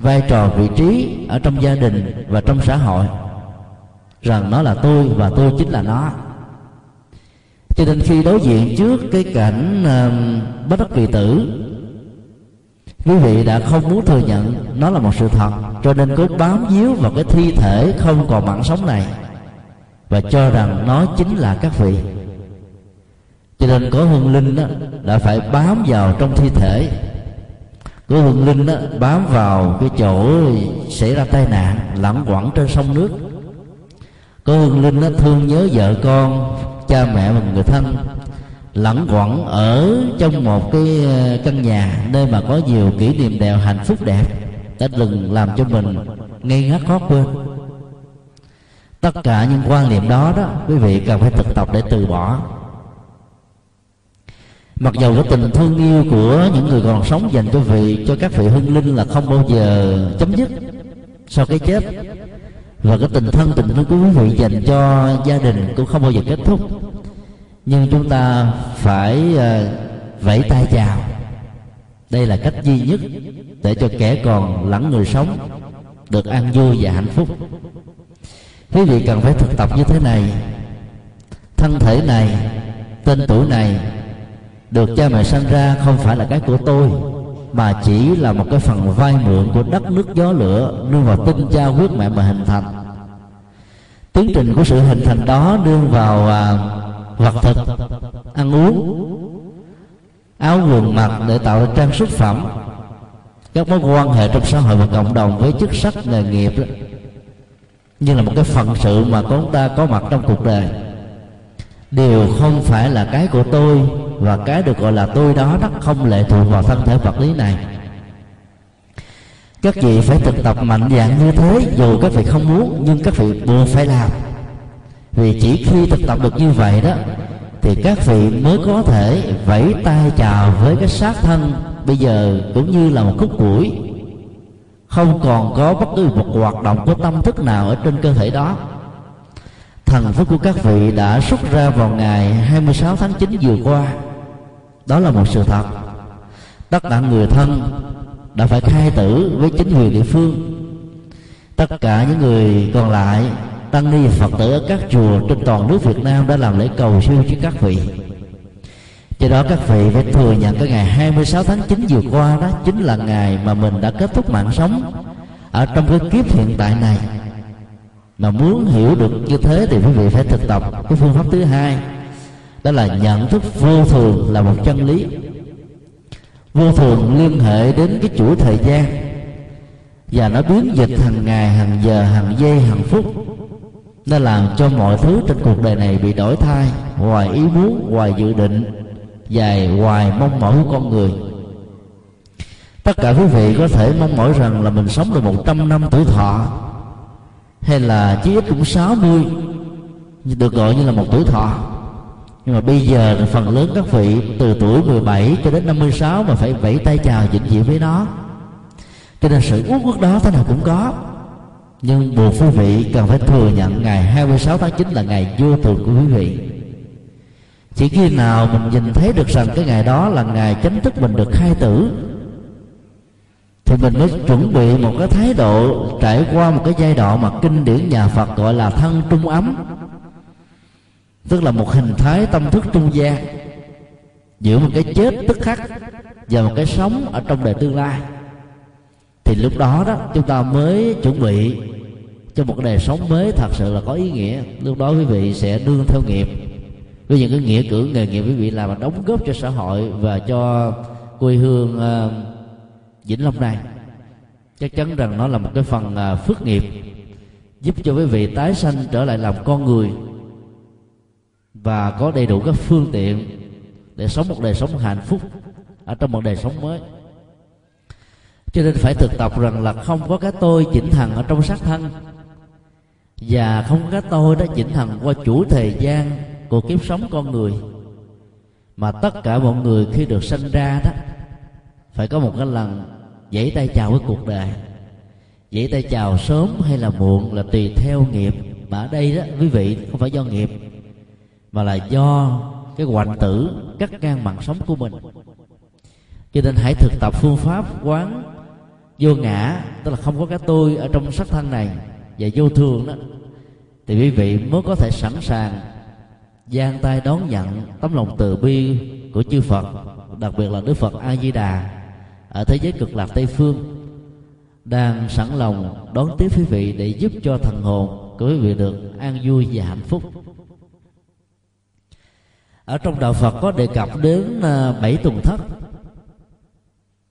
vai trò vị trí ở trong gia đình và trong xã hội rằng nó là tôi và tôi chính là nó. Cho nên khi đối diện trước cái cảnh uh, bất đắc kỳ tử quý vị đã không muốn thừa nhận nó là một sự thật cho nên cứ bám víu vào cái thi thể không còn mạng sống này và cho rằng nó chính là các vị. Cho nên có hương linh đó, đã phải bám vào trong thi thể. Có hương linh đó, bám vào cái chỗ xảy ra tai nạn lẳng quẩn trên sông nước. Có hương linh đó, thương nhớ vợ con cha mẹ và người thân lẳng quẩn ở trong một cái ờ, căn nhà nơi mà có nhiều kỷ niệm đẹp hạnh phúc đẹp đã đừng làm cho mình ngây ngất khó quên tất cả những quan niệm đó đó, quý vị cần phải thực tập để từ bỏ. Mặc dầu cái tình thương yêu của những người còn sống dành cho vị, cho các vị hưng linh là không bao giờ chấm dứt sau cái chết. Và cái tình thân, tình thương của quý vị dành cho gia đình cũng không bao giờ kết thúc. Nhưng chúng ta phải ờ, vẫy tay chào. Đây là cách duy nhất để cho kẻ còn lẫn người sống được an vui và hạnh phúc quý vị cần phải thực tập như thế này. Thân thể này tên tuổi này được cha mẹ sanh ra không phải là cái của tôi mà chỉ là một cái phần vay mượn của đất nước gió lửa nương vào tinh cha huyết mẹ mà hình thành. Tiến trình của sự hình thành đó nương vào à, vật thực ăn uống áo quần mặc để tạo ra trang sức phẩm các mối quan hệ trong xã hội và cộng đồng với chức sắc nghề nghiệp đó, như là một cái phận sự mà chúng ta có mặt trong cuộc đời. Đều không phải là cái của tôi và cái được gọi là tôi đó, nó không lệ thuộc vào thân thể vật lý này. Các vị phải thực tập mạnh dạng như thế, dù các vị không muốn, nhưng các vị buộc phải làm. Vì chỉ khi thực tập được như vậy đó, thì các vị mới có thể vẫy tay chào với cái xác thân, bây giờ cũng như là một khúc củi không còn có bất cứ một hoạt động của tâm thức nào ở trên cơ thể đó. Thần phước của các vị đã xuất ra vào ngày 26 tháng 9 vừa qua. Đó là một sự thật. Tất cả người thân đã phải khai tử với chính quyền địa phương. Tất cả những người còn lại, tăng ni phật tử ở các chùa trên toàn nước việt nam đã làm lễ cầu siêu cho các vị do đó các vị phải thừa nhận cái ngày 26 tháng 9 vừa qua đó chính là ngày mà mình đã kết thúc mạng sống. Ở trong cái kiếp hiện tại này, mà muốn hiểu được như thế thì quý vị phải thực tập cái phương pháp thứ hai, đó là nhận thức vô thường là một chân lý. Vô thường liên hệ đến cái chuỗi thời gian, và nó biến dịch hàng ngày, hàng giờ, hàng giây, hàng phút. Nó làm cho mọi thứ trên cuộc đời này bị đổi thay, ngoài ý muốn, ngoài dự định dài, hoài mong mỏi của con người. Tất cả quý vị có thể mong mỏi rằng là mình sống được một trăm năm tuổi thọ, hay là chí ít cũng 60 được gọi như là một tuổi thọ. Nhưng mà bây giờ phần lớn các vị từ tuổi 17 cho đến 56 mà phải vẫy tay chào vĩnh viễn với nó. Cho nên sự uất ức đó thế nào cũng có. Nhưng buộc quý vị cần phải thừa nhận ngày 26 tháng 9 là ngày vô thường của quý vị chỉ khi nào mình nhìn thấy được rằng cái ngày đó là ngày chánh thức mình được khai tử, thì mình mới chuẩn bị một cái thái độ trải qua một cái giai đoạn mà kinh điển nhà Phật gọi là thân trung ấm. Tức là một hình thái tâm thức trung gian, giữa một cái chết tức khắc và một cái sống ở trong đời tương lai. Thì lúc đó đó, chúng ta mới chuẩn bị cho một đời sống mới thật sự là có ý nghĩa. Lúc đó quý vị sẽ đương theo nghiệp với những cái nghĩa cử nghề nghiệp quý vị làm mà đóng góp cho xã hội và cho quê hương uh, vĩnh long này. Chắc chắn rằng nó là một cái phần uh, phước nghiệp giúp cho quý vị tái sanh trở lại làm con người và có đầy đủ các phương tiện để sống một đời sống hạnh phúc ở trong một đời sống mới. Cho nên phải thực tập rằng là không có cái tôi chỉnh thần ở trong xác thân và không có cái tôi đó chỉnh thần qua chủ thời gian của kiếp sống con người. Mà tất cả mọi người khi được sinh ra đó, phải có một cái lần giãy tay chào với cuộc đời. Giãy tay chào sớm hay là muộn là tùy theo nghiệp. Mà ở đây đó, quý vị, không phải do nghiệp, mà là do cái hoành tử cắt ngang mạng sống của mình. Cho nên hãy thực tập phương pháp quán vô ngã, tức là không có cái tôi ở trong sắc thân này và vô thường đó, thì quý vị mới có thể sẵn sàng giang tay đón nhận tấm lòng từ bi của chư Phật, đặc biệt là Đức Phật A Di Đà ở thế giới cực lạc Tây phương, đang sẵn lòng đón tiếp quý vị để giúp cho thần hồn của quý vị được an vui và hạnh phúc. Ở trong đạo Phật có đề cập đến à, bảy tuần thất,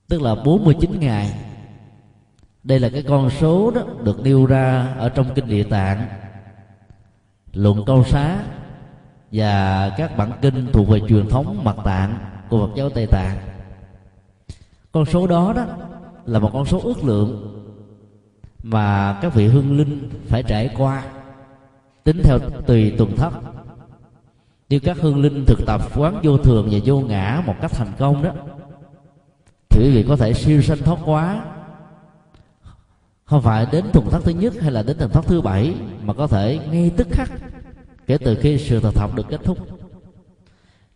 tức là 49 ngày. Đây là cái con số đó được nêu ra ở trong kinh địa tạng. Luận câu xá và các bản kinh thuộc về truyền thống mật tạng của Phật giáo Tây Tạng. Con số đó đó là một con số ước lượng mà các vị hương linh phải trải qua, tính theo tùy tuần thất như các hương linh thực tập quán vô thường và vô ngã một cách thành công đó, thì quý vị có thể siêu sanh thoát quá không phải đến tuần thất thứ nhất hay là đến tuần thất thứ bảy mà có thể ngay tức khắc kể từ khi sự thực học được kết thúc.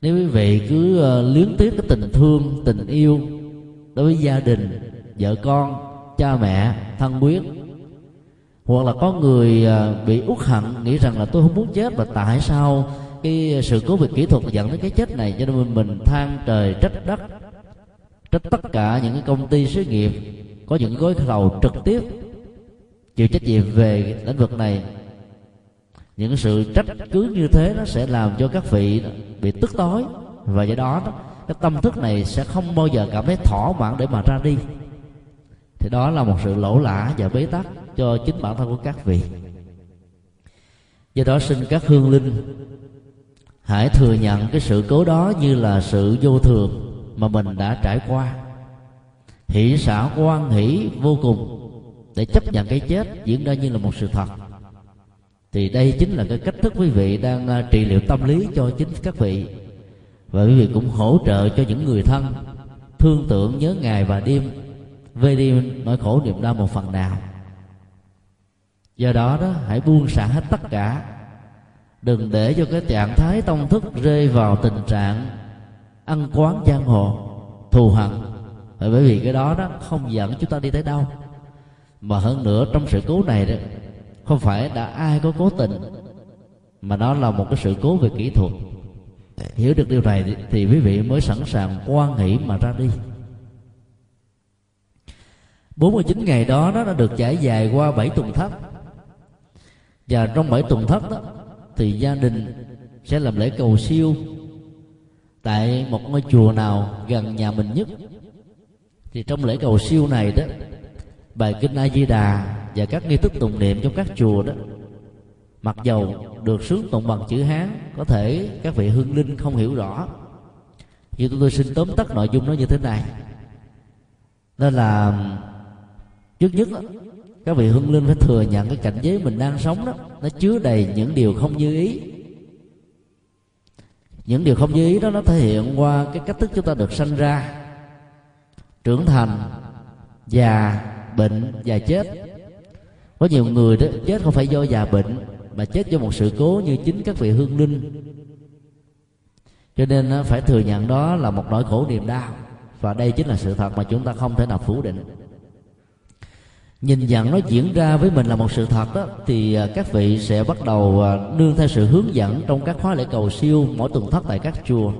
Nếu quý vị cứ uh, luyến tiếc cái tình thương tình yêu đối với gia đình vợ con cha mẹ thân quyến hoặc là có người uh, bị uất hận nghĩ rằng là tôi không muốn chết và tại sao cái sự cố về kỹ thuật dẫn đến cái chết này? Cho nên mình than trời trách đất trách tất cả những cái công ty xí nghiệp có những gói thầu trực tiếp chịu trách nhiệm về lĩnh vực này những sự trách cứ như thế nó sẽ làm cho các vị bị tức tối. Và do đó cái tâm thức này sẽ không bao giờ cảm thấy thỏa mãn để mà ra đi. Thì đó là một sự lỗ lã và bế tắc cho chính bản thân của các vị. Do đó xin các hương linh hãy thừa nhận cái sự cố đó như là sự vô thường mà mình đã trải qua. Hỷ xã quan hỷ vô cùng để chấp nhận cái chết diễn ra như là một sự thật thì đây chính là cái cách thức quý vị đang à, trị liệu tâm lý cho chính các vị. Và quý vị cũng hỗ trợ cho những người thân, thương tưởng, nhớ ngày và đêm. Về đi, nỗi khổ niềm đau một phần nào. Do đó đó, hãy buông xả hết tất cả. Đừng để cho cái trạng thái tâm thức rơi vào tình trạng ăn quán giang hồ, thù hận. Bởi vì cái đó đó không dẫn chúng ta đi tới đâu. Mà hơn nữa, trong sự cố này đó không phải đã ai có cố tình, mà đó là một cái sự cố về kỹ thuật. Hiểu được điều này thì quý vị mới sẵn sàng quan hỷ mà ra đi. 49 ngày đó nó đã được trải dài qua 7 tuần thất. Và trong 7 tuần thất đó, thì gia đình sẽ làm lễ cầu siêu tại một ngôi chùa nào gần nhà mình nhất. Thì trong lễ cầu siêu này đó bài kinh a di đà và các nghi thức tụng niệm trong các chùa đó. Mặc dầu được sướng tụng bằng chữ hán có thể các vị hương linh không hiểu rõ. Nhưng tôi xin tóm tắt nội dung nó như thế này. Đó là trước nhất đó, các vị hương linh phải thừa nhận cái cảnh giới mình đang sống đó nó chứa đầy những điều không như ý. Những điều không như ý đó nó thể hiện qua cái cách thức chúng ta được sanh ra trưởng thành già bệnh và chết có nhiều người đó chết không phải do già bệnh, mà chết do một sự cố như chính các vị hương linh. Cho nên phải thừa nhận đó là một nỗi khổ niềm đau, và đây chính là sự thật mà chúng ta không thể nào phủ định. Nhìn nhận nó diễn ra với mình là một sự thật đó, thì à, các vị sẽ bắt đầu à, nương theo sự hướng dẫn trong các khóa lễ cầu siêu mỗi tuần thất tại các chùa.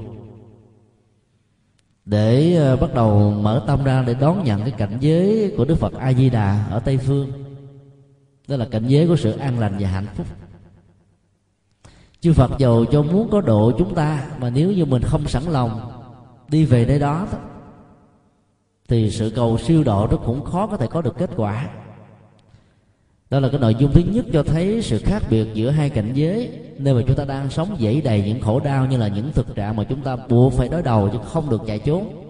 Để à, bắt đầu mở tâm ra để đón nhận cái cảnh giới của Đức Phật A Di Đà ở Tây phương đó là cảnh giới của sự an lành và hạnh phúc. Chư Phật giàu cho muốn có độ chúng ta, mà nếu như mình không sẵn lòng đi về nơi đó thì sự cầu siêu độ nó cũng khó có thể có được kết quả. Đó là cái nội dung thứ nhất cho thấy sự khác biệt giữa hai cảnh giới nơi mà chúng ta đang sống, dẫy đầy những khổ đau như là những thực trạng mà chúng ta buộc phải đối đầu chứ không được chạy trốn.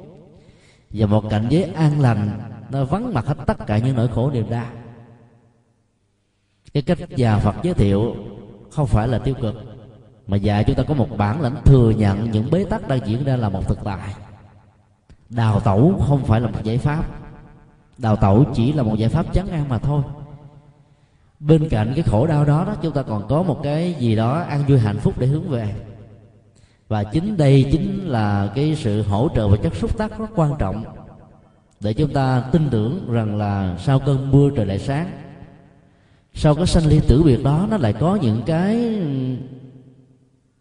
Và một cảnh giới an lành, nó vắng mặt hết tất cả những nỗi khổ niềm đau cái cách già phật giới thiệu không phải là tiêu cực, mà dạy chúng ta có một bản lãnh thừa nhận những bế tắc đang diễn ra là một thực tại. Đào tẩu không phải là một giải pháp. Đào tẩu chỉ là một giải pháp chấn an mà thôi. Bên cạnh cái khổ đau đó đó, chúng ta còn có một cái gì đó an vui hạnh phúc để hướng về. Và chính đây chính là cái sự hỗ trợ và chất xúc tác rất quan trọng để chúng ta tin tưởng rằng là sau cơn mưa trời lại sáng sau cái sanh ly tử biệt đó nó lại có những cái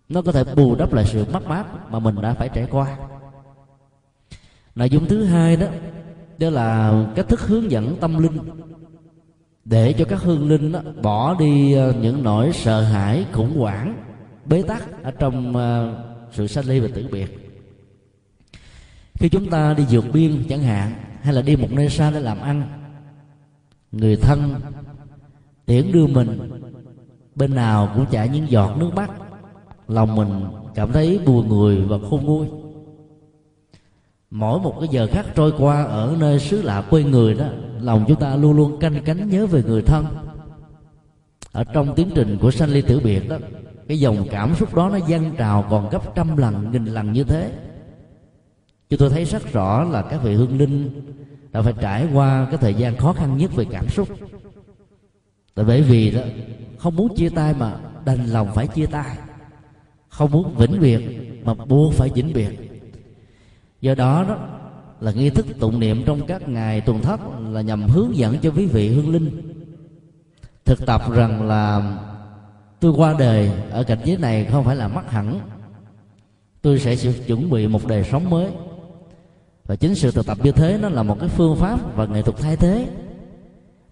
nó có thể bù đắp lại sự mất mát mà mình đã phải trải qua? Nội dung thứ hai đó đó là cách thức hướng dẫn tâm linh. Để cho các hương linh đó, bỏ đi ờ, những nỗi sợ hãi khủng hoảng bế tắc ở trong ờ, sự sanh ly và tử biệt. Khi chúng ta đi vượt biên chẳng hạn hay là đi một nơi xa để làm ăn người thân tiễn đưa mình. Bên nào cũng chảy những giọt nước mắt. Lòng mình cảm thấy buồn người và khôn nguôi mỗi một cái giờ khắc trôi qua ở nơi xứ lạ quê người đó, lòng chúng ta luôn luôn canh cánh nhớ về người thân. Ở trong tiến trình của sanh ly tử biệt đó, cái dòng cảm xúc đó nó dâng trào còn gấp trăm lần, nghìn lần như thế. Chúng tôi thấy rất rõ là các vị hương linh đã phải trải qua cái thời gian khó khăn nhất về cảm xúc tại bởi vì đó, không muốn chia tay mà đành lòng phải chia tay. Không muốn vĩnh biệt mà buộc phải vĩnh biệt. Do đó đó, là nghi thức tụng niệm trong các ngày tuần thất là nhằm hướng dẫn cho quý vị hương linh. Thực tập rằng là tôi qua đời ở cảnh giới này không phải là mắc hẳn. Tôi sẽ chuẩn bị một đời sống mới. Và chính sự thực tập như thế nó là một cái phương pháp và nghệ thuật thay thế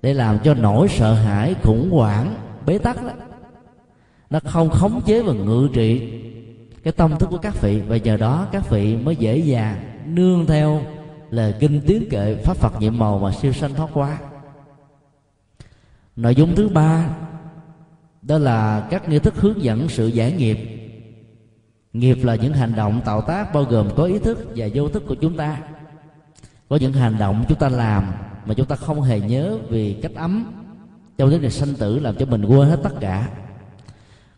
để làm cho nỗi sợ hãi, khủng hoảng, bế tắc đó, nó không khống chế và ngự trị cái tâm thức của các vị. Và nhờ đó các vị mới dễ dàng nương theo lời kinh tiếng kệ pháp phật nhiệm màu mà siêu sanh thoát qua. Nội dung thứ ba, đó là các nghi thức hướng dẫn sự giải nghiệp. Nghiệp là những hành động tạo tác bao gồm có ý thức và vô thức của chúng ta. Có những hành động chúng ta làm mà chúng ta không hề nhớ vì cách ấm. Trong vấn đề sanh tử làm cho mình quên hết tất cả.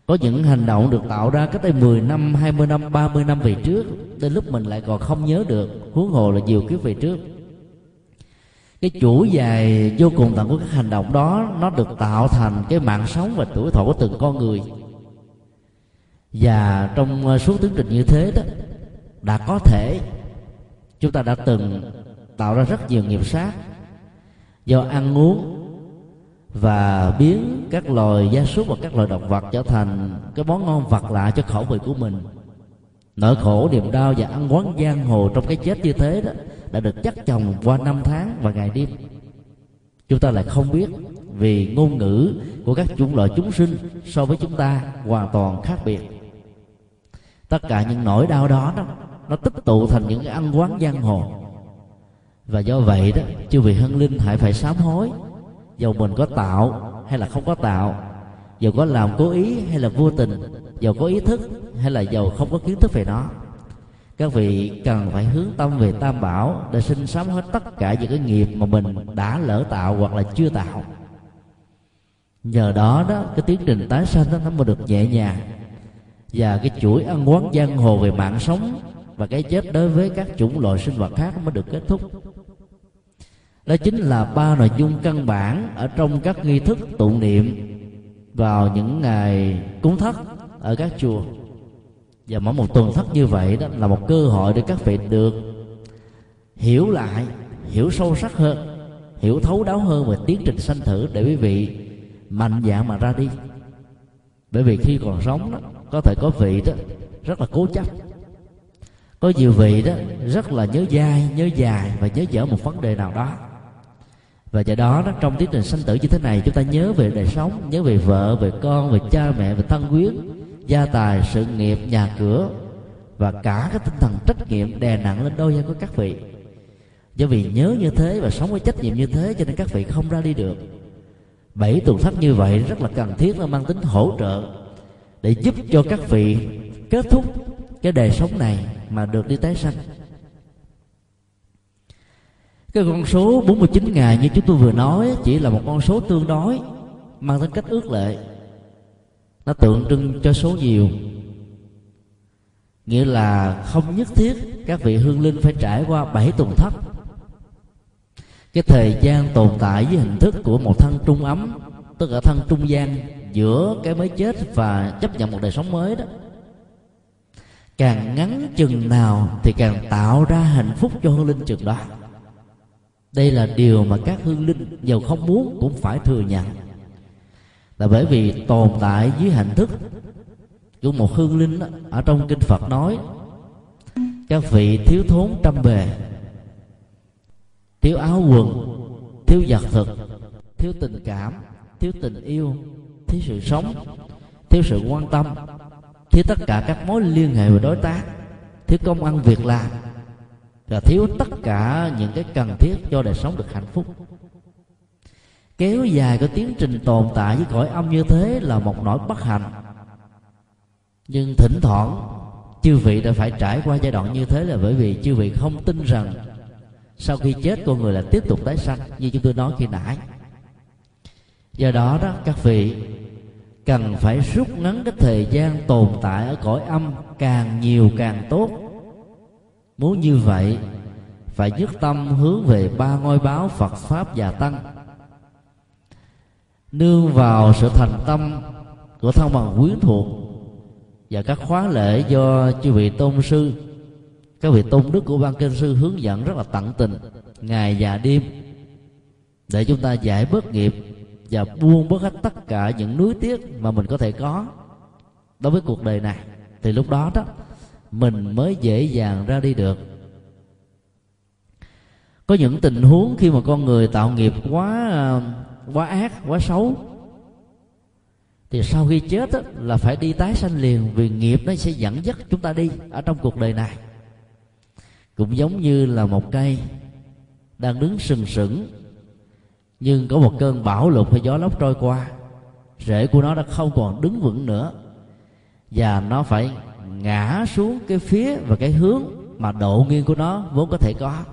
Có những hành động được tạo ra cách đây 10 năm, 20 năm, 30 năm về trước Đến lúc mình lại còn không nhớ được Huống hồ là nhiều kiếp về trước. Cái chủ dài vô cùng tận của các hành động đó Nó được tạo thành cái mạng sống và tuổi thọ của từng con người. Và trong ờ, suốt tiến trình như thế đó Đã có thể Chúng ta đã từng tạo ra rất nhiều nghiệp sát. Do ăn uống và biến các loài gia súc và các loài động vật trở thành cái món ngon vật lạ cho khẩu vị của mình. Nỗi khổ niềm đau và ăn quán giang hồ trong cái chết như thế đó đã được chắc chồng qua năm tháng và ngày đêm. Chúng ta lại không biết vì ngôn ngữ của các chủng loại chúng sinh so với chúng ta hoàn toàn khác biệt. Tất cả những nỗi đau đó, đó nó tích tụ thành những cái ăn quán giang hồ và do vậy đó, chư vị hân linh hãy phải sám hối. Dầu mình có tạo hay là không có tạo, dầu có làm cố ý hay là vô tình, dầu có ý thức hay là dầu không có kiến thức về nó, các vị cần phải hướng tâm về tam bảo để xin sám hết tất cả những cái nghiệp mà mình đã lỡ tạo hoặc là chưa tạo. Nhờ đó đó, cái tiến trình tái sanh đó nó mới được nhẹ nhàng. Và cái chuỗi ăn quán giang hồ về mạng sống và cái chết đối với các chủng loại sinh vật khác mới được kết thúc đó chính là ba nội dung căn bản ở trong các nghi thức tụng niệm vào những ngày cúng thất ở các chùa. Và mỗi một tuần thất như vậy đó là một cơ hội để các vị được hiểu lại, hiểu sâu sắc hơn, hiểu thấu đáo hơn về tiến trình sanh thử để quý vị mạnh dạn mà ra đi. Bởi vì khi còn sống đó, có thể có vị đó rất là cố chấp. Có nhiều vị đó rất là nhớ dai, nhớ dài và nhớ dở một vấn đề nào đó và do đó, trong tiến trình sanh tử như thế này chúng ta nhớ về đời sống nhớ về vợ về con về cha mẹ về thân quyến gia tài sự nghiệp nhà cửa và cả cái tinh thần trách nhiệm đè nặng lên đôi vai của các vị. Do vì nhớ như thế và sống với trách nhiệm như thế cho nên các vị không ra đi được. Bảy tuần thất như vậy rất là cần thiết và mang tính hỗ trợ để giúp cho các vị kết thúc cái đời sống này mà được đi tái sanh cái con số 49 ngày như chúng tôi vừa nói, chỉ là một con số tương đối, mang tính cách ước lệ. Nó tượng trưng cho số nhiều. Nghĩa là không nhất thiết các vị hương linh phải trải qua bảy tuần thấp. Cái thời gian tồn tại với hình thức của một thân trung ấm, tức là thân trung gian giữa cái mới chết và chấp nhận một đời sống mới đó. Càng ngắn chừng nào thì càng tạo ra hạnh phúc cho hương linh chừng đó đây là điều mà các hương linh giàu không muốn cũng phải thừa nhận. Là bởi vì tồn tại dưới hình thức của một hương linh đó, ở trong kinh phật nói các vị thiếu thốn trăm bề thiếu áo quần thiếu vật thực thiếu tình cảm thiếu tình yêu thiếu sự sống thiếu sự quan tâm thiếu tất cả các mối liên hệ và đối tác thiếu công ăn việc làm và thiếu tất cả những cái cần thiết cho đời sống được hạnh phúc. Kéo dài cái tiến trình tồn tại với cõi âm như thế là một nỗi bất hạnh. Nhưng thỉnh thoảng, chư vị đã phải trải qua giai đoạn như thế là bởi vì chư vị không tin rằng sau khi chết con người là tiếp tục tái sanh, như chúng tôi nói khi nãy. Do đó đó, các vị cần phải rút ngắn cái thời gian tồn tại ở cõi âm càng nhiều càng tốt muốn như vậy, phải nhất tâm hướng về ba ngôi báo phật pháp và tăng. Nương vào sự thành tâm của thân bằng quyến thuộc và các khóa lễ do chư vị tôn sư, các vị tôn đức của ban kinh sư hướng dẫn rất là tận tình ngày và đêm để chúng ta giải bớt nghiệp và buông bớt hết tất cả những núi tiếc mà mình có thể có đối với cuộc đời này. Thì lúc đó đó mình mới dễ dàng ra đi được. Có những tình huống khi mà con người tạo nghiệp quá à, quá ác quá xấu thì sau khi chết đó, là phải đi tái sanh liền vì nghiệp nó sẽ dẫn dắt chúng ta đi ở trong cuộc đời này. Cũng giống như là một cây đang đứng sừng sững nhưng có một cơn bão lụt hay gió lốc trôi qua rễ của nó đã không còn đứng vững nữa và nó phải ngã xuống cái phía và cái hướng mà độ nghiêng của nó vốn có thể có.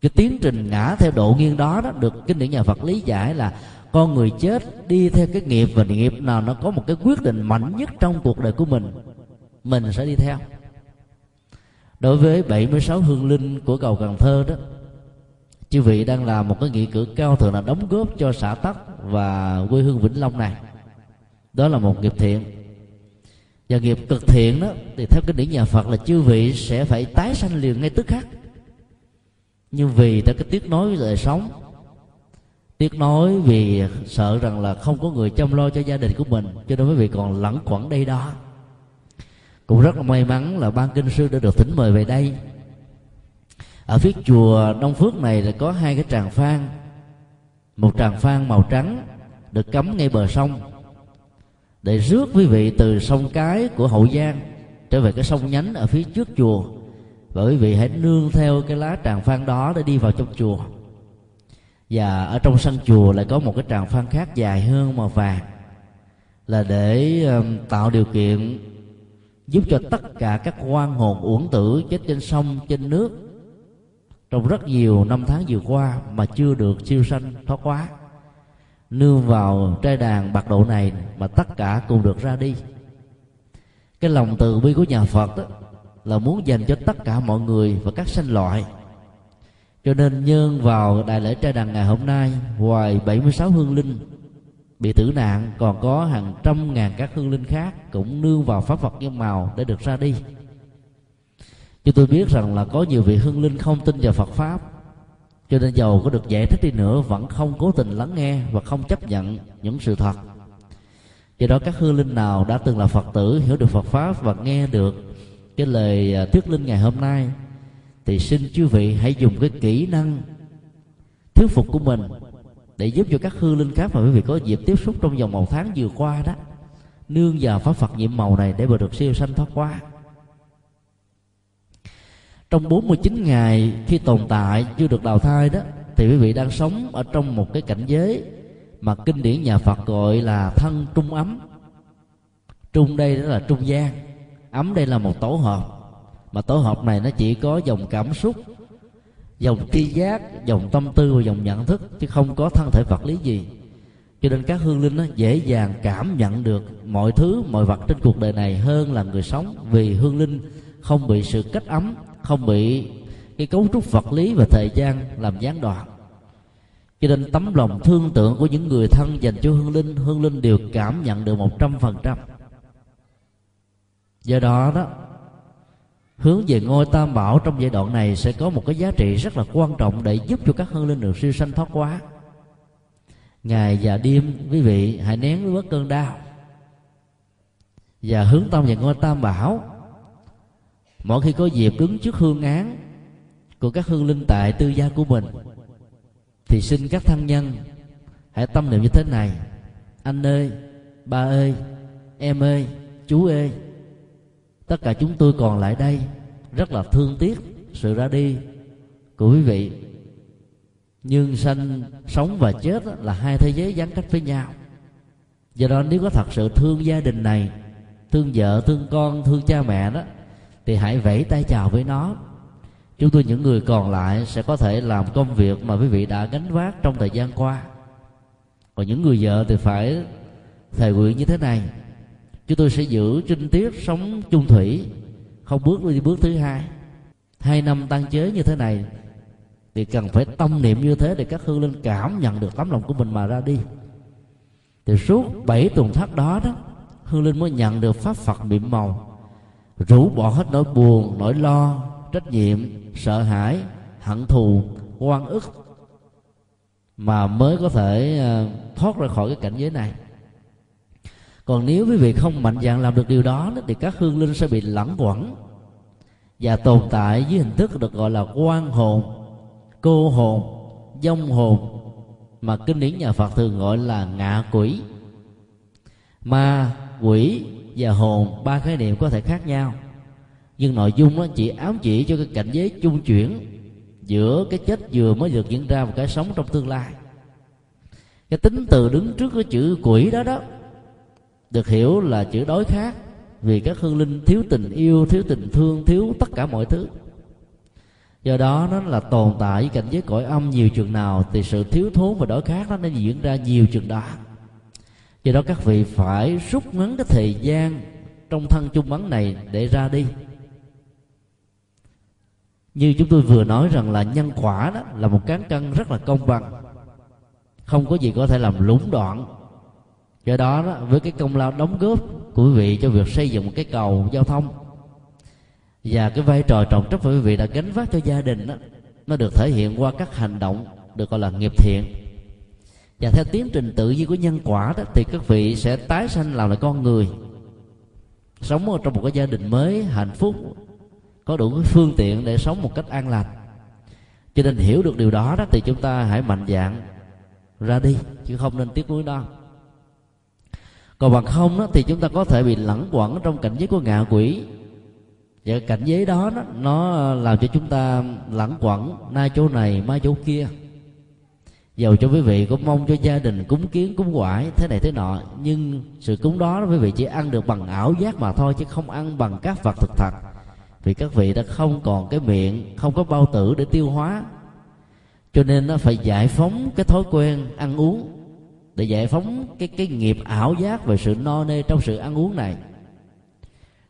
Cái tiến trình ngã theo độ nghiêng đó đó được kinh điển nhà Phật lý giải là con người chết đi theo cái nghiệp và nghiệp nào nó có một cái quyết định mạnh nhất trong cuộc đời của mình mình sẽ đi theo. Đối với 76 hương linh của cầu Cần Thơ đó, chư vị đang làm một cái nghĩa cử cao thượng là đóng góp cho xã Tắc và quê hương Vĩnh Long này. Đó là một nghiệp thiện và nghiệp cực thiện đó, thì theo cái điển nhà Phật là chư vị sẽ phải tái sanh liền ngay tức khắc. Nhưng vì ta cái tiếc nối đời sống, tiếc nói vì sợ rằng là không có người chăm lo cho gia đình của mình, cho nên quý vị còn lẩn quẩn đây đó. Cũng rất là may mắn là ban kinh sư đã được thỉnh mời về đây. Ở phía chùa đông phước này là có hai cái tràng phan một tràng phan màu trắng được cắm ngay bờ sông để rước quý vị từ sông cái của hậu giang trở về cái sông nhánh ở phía trước chùa. Và quý vị hãy nương theo cái lá tràng phan đó để đi vào trong chùa. Và ở trong sân chùa lại có một cái tràng phan khác dài hơn màu vàng là để um, tạo điều kiện giúp cho tất cả các quan hồn uổng tử chết trên sông trên nước trong rất nhiều năm tháng vừa qua mà chưa được siêu sanh thoát quá nương vào trai đàn bạc độ này mà tất cả cùng được ra đi. Cái lòng từ bi của nhà phật đó là muốn dành cho tất cả mọi người và các sanh loại. Cho nên nhân vào đại lễ trai đàn ngày hôm nay, ngoài 76 hương linh, bị tử nạn còn có hàng trăm ngàn các hương linh khác cũng nương vào pháp Phật nhân màu để được ra đi. Chúng tôi biết rằng là có nhiều vị hương linh không tin vào Phật pháp cho nên giàu có được giải thích đi nữa, vẫn không cố tình lắng nghe và không chấp nhận những sự thật. Do đó các hư linh nào đã từng là phật tử, hiểu được phật pháp và nghe được cái lời à, thuyết linh ngày hôm nay, thì xin chư vị hãy dùng cái kỹ năng thuyết phục của mình để giúp cho các hư linh khác mà quý vị có dịp tiếp xúc trong vòng một tháng vừa qua đó, nương vào pháp Phật nhiệm màu này để mà được siêu sanh thoát qua trong 49 ngày khi tồn tại chưa được đào thai đó, thì quý vị đang sống ở trong một cái cảnh giới mà kinh điển nhà Phật gọi là thân trung ấm. Trung đây đó là trung gian, ấm đây là một tổ hợp. Mà tổ hợp này nó chỉ có dòng cảm xúc, dòng tri giác, dòng tâm tư và dòng nhận thức, chứ không có thân thể vật lý gì. Cho nên các hương linh nó dễ dàng cảm nhận được mọi thứ, mọi vật trên cuộc đời này hơn là người sống, vì hương linh không bị sự cách ấm không bị cái cấu trúc vật lý và thời gian làm gián đoạn. Cho nên tấm lòng thương tượng của những người thân dành cho hương linh hương linh đều cảm nhận được một trăm phần trăm. Do đó đó, hướng về ngôi tam bảo trong giai đoạn này sẽ có một cái giá trị rất là quan trọng để giúp cho các hương linh được siêu sanh thoát quá ngày và đêm, quý vị hãy nén bớt cơn đau và hướng tâm về ngôi tam bảo mỗi khi có dịp đứng trước hương án của các hương linh tại tư gia của mình, thì xin các thân nhân hãy tâm niệm như thế này. Anh ơi, ba ơi, em ơi, chú ơi, tất cả chúng tôi còn lại đây rất là thương tiếc sự ra đi của quý vị. Nhưng sanh sống và chết là hai thế giới gián cách với nhau. Do đó nếu có thật sự thương gia đình này, thương vợ, thương con, thương cha mẹ đó thì hãy vẫy tay chào với nó. Chúng tôi, những người còn lại, sẽ có thể làm công việc mà quý vị đã gánh vác trong thời gian qua. Còn những người vợ thì phải thề nguyện như thế này. Chúng tôi sẽ giữ trinh tiết sống chung thủy, không bước đi bước thứ hai. Hai năm tăng chế như thế này, thì cần phải tâm niệm như thế để các hương linh cảm nhận được tấm lòng của mình mà ra đi. Thì suốt bảy tuần thất đó đó, hương linh mới nhận được pháp phật niệm màu rũ bỏ hết nỗi buồn, nỗi lo, trách nhiệm, sợ hãi, hận thù, oan ức mà mới có thể ờ, thoát ra khỏi cái cảnh giới này. Còn nếu quý vị không mạnh dạn làm được điều đó thì các hương linh sẽ bị lẫn quẩn và tồn tại dưới hình thức được gọi là quan hồn, cô hồn dông hồn mà kinh điển nhà phật thường gọi là ngạ quỷ. Ma quỷ và hồn, ba khái niệm có thể khác nhau. Nhưng nội dung nó chỉ ám chỉ cho cái cảnh giới chung chuyển giữa cái chết vừa mới được diễn ra và cái sống trong tương lai. Cái tính từ đứng trước cái chữ quỷ đó đó được hiểu là chữ đối khác vì các hương linh thiếu tình yêu, thiếu tình thương, thiếu tất cả mọi thứ. Do đó nó là tồn tại với cảnh giới cõi âm nhiều chừng nào thì sự thiếu thốn và đối khác nó nên diễn ra nhiều chừng đó do đó các vị phải rút ngắn cái thời gian trong thân chung bắn này để ra đi. Như chúng tôi vừa nói rằng là nhân quả đó là một cán cân rất là công bằng. Không có gì có thể làm lũng đoạn. Do đó, đó với cái công lao đóng góp của quý vị cho việc xây dựng một cái cầu giao thông và cái vai trò trọng trách của quý vị đã gánh vác cho gia đình đó, nó được thể hiện qua các hành động được gọi là nghiệp thiện và theo tiến trình tự nhiên của nhân quả đó thì các vị sẽ tái sanh làm lại con người. Sống ở trong một cái gia đình mới hạnh phúc có đủ cái phương tiện để sống một cách an lành. Cho nên hiểu được điều đó đó thì chúng ta hãy mạnh dạng ra đi chứ không nên tiếc nuối đó. Còn bằng không đó, thì chúng ta có thể bị lẫn quẩn trong cảnh giới của ngạ quỷ. Và cảnh giới đó, đó nó làm cho chúng ta lẫn quẩn nay chỗ này mai chỗ kia dầu cho quý vị có mong cho gia đình cúng kiến cúng quải thế này thế nọ, nhưng sự cúng đó quý vị chỉ ăn được bằng ảo giác mà thôi, chứ không ăn bằng các vật thực thật. Vì các vị đã không còn cái miệng, không có bao tử để tiêu hóa. Cho nên nó phải giải phóng cái thói quen ăn uống, để giải phóng cái cái nghiệp ảo giác về sự no nê trong sự ăn uống này.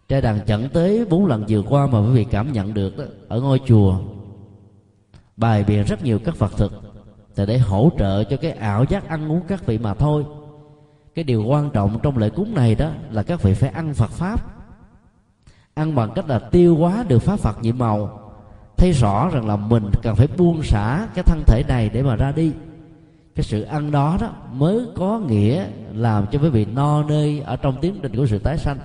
Trai đàn chẳng tới bốn lần vừa qua mà quý vị cảm nhận được đó, ở ngôi chùa bài biện rất nhiều các phật thực để để hỗ trợ cho cái ảo giác ăn uống các vị mà thôi. Cái điều quan trọng trong lễ cúng này đó là các vị phải ăn phật pháp. Ăn bằng cách là tiêu hóa được pháp phật nhiệm màu. Thấy rõ rằng là mình cần phải buông xả cái thân thể này để mà ra đi. Cái sự ăn đó đó mới có nghĩa làm cho quý vị no nơi ở trong tiến trình của sự tái sanh.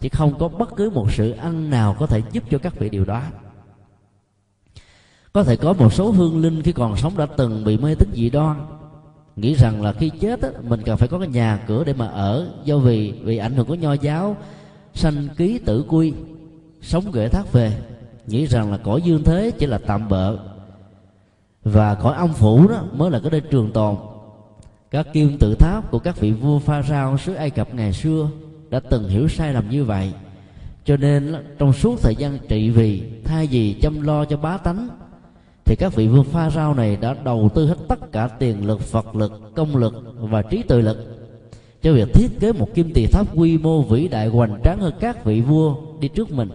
Chứ không có bất cứ một sự ăn nào có thể giúp cho các vị điều đó có thể có một số hương linh khi còn sống đã từng bị mê tín dị đoan. Nghĩ rằng là khi chết á, mình cần phải có cái nhà cửa để mà ở. Do vì vì ảnh hưởng của nho giáo sanh ký tử quy sống ghệ thác về. Nghĩ rằng là cõi dương thế chỉ là tạm bợ. Và cõi âm phủ đó mới là cái nơi trường tồn. Các kim tự tháp của các vị vua pha rao xứ ai cập ngày xưa đã từng hiểu sai lầm như vậy. Cho nên trong suốt thời gian trị vì thay vì chăm lo cho bá tánh thì các vị vua pha rao này đã đầu tư hết tất cả tiền lực, vật lực, công lực và trí tuệ lực cho việc thiết kế một kim tỳ tháp quy mô vĩ đại hoành tráng hơn các vị vua đi trước mình.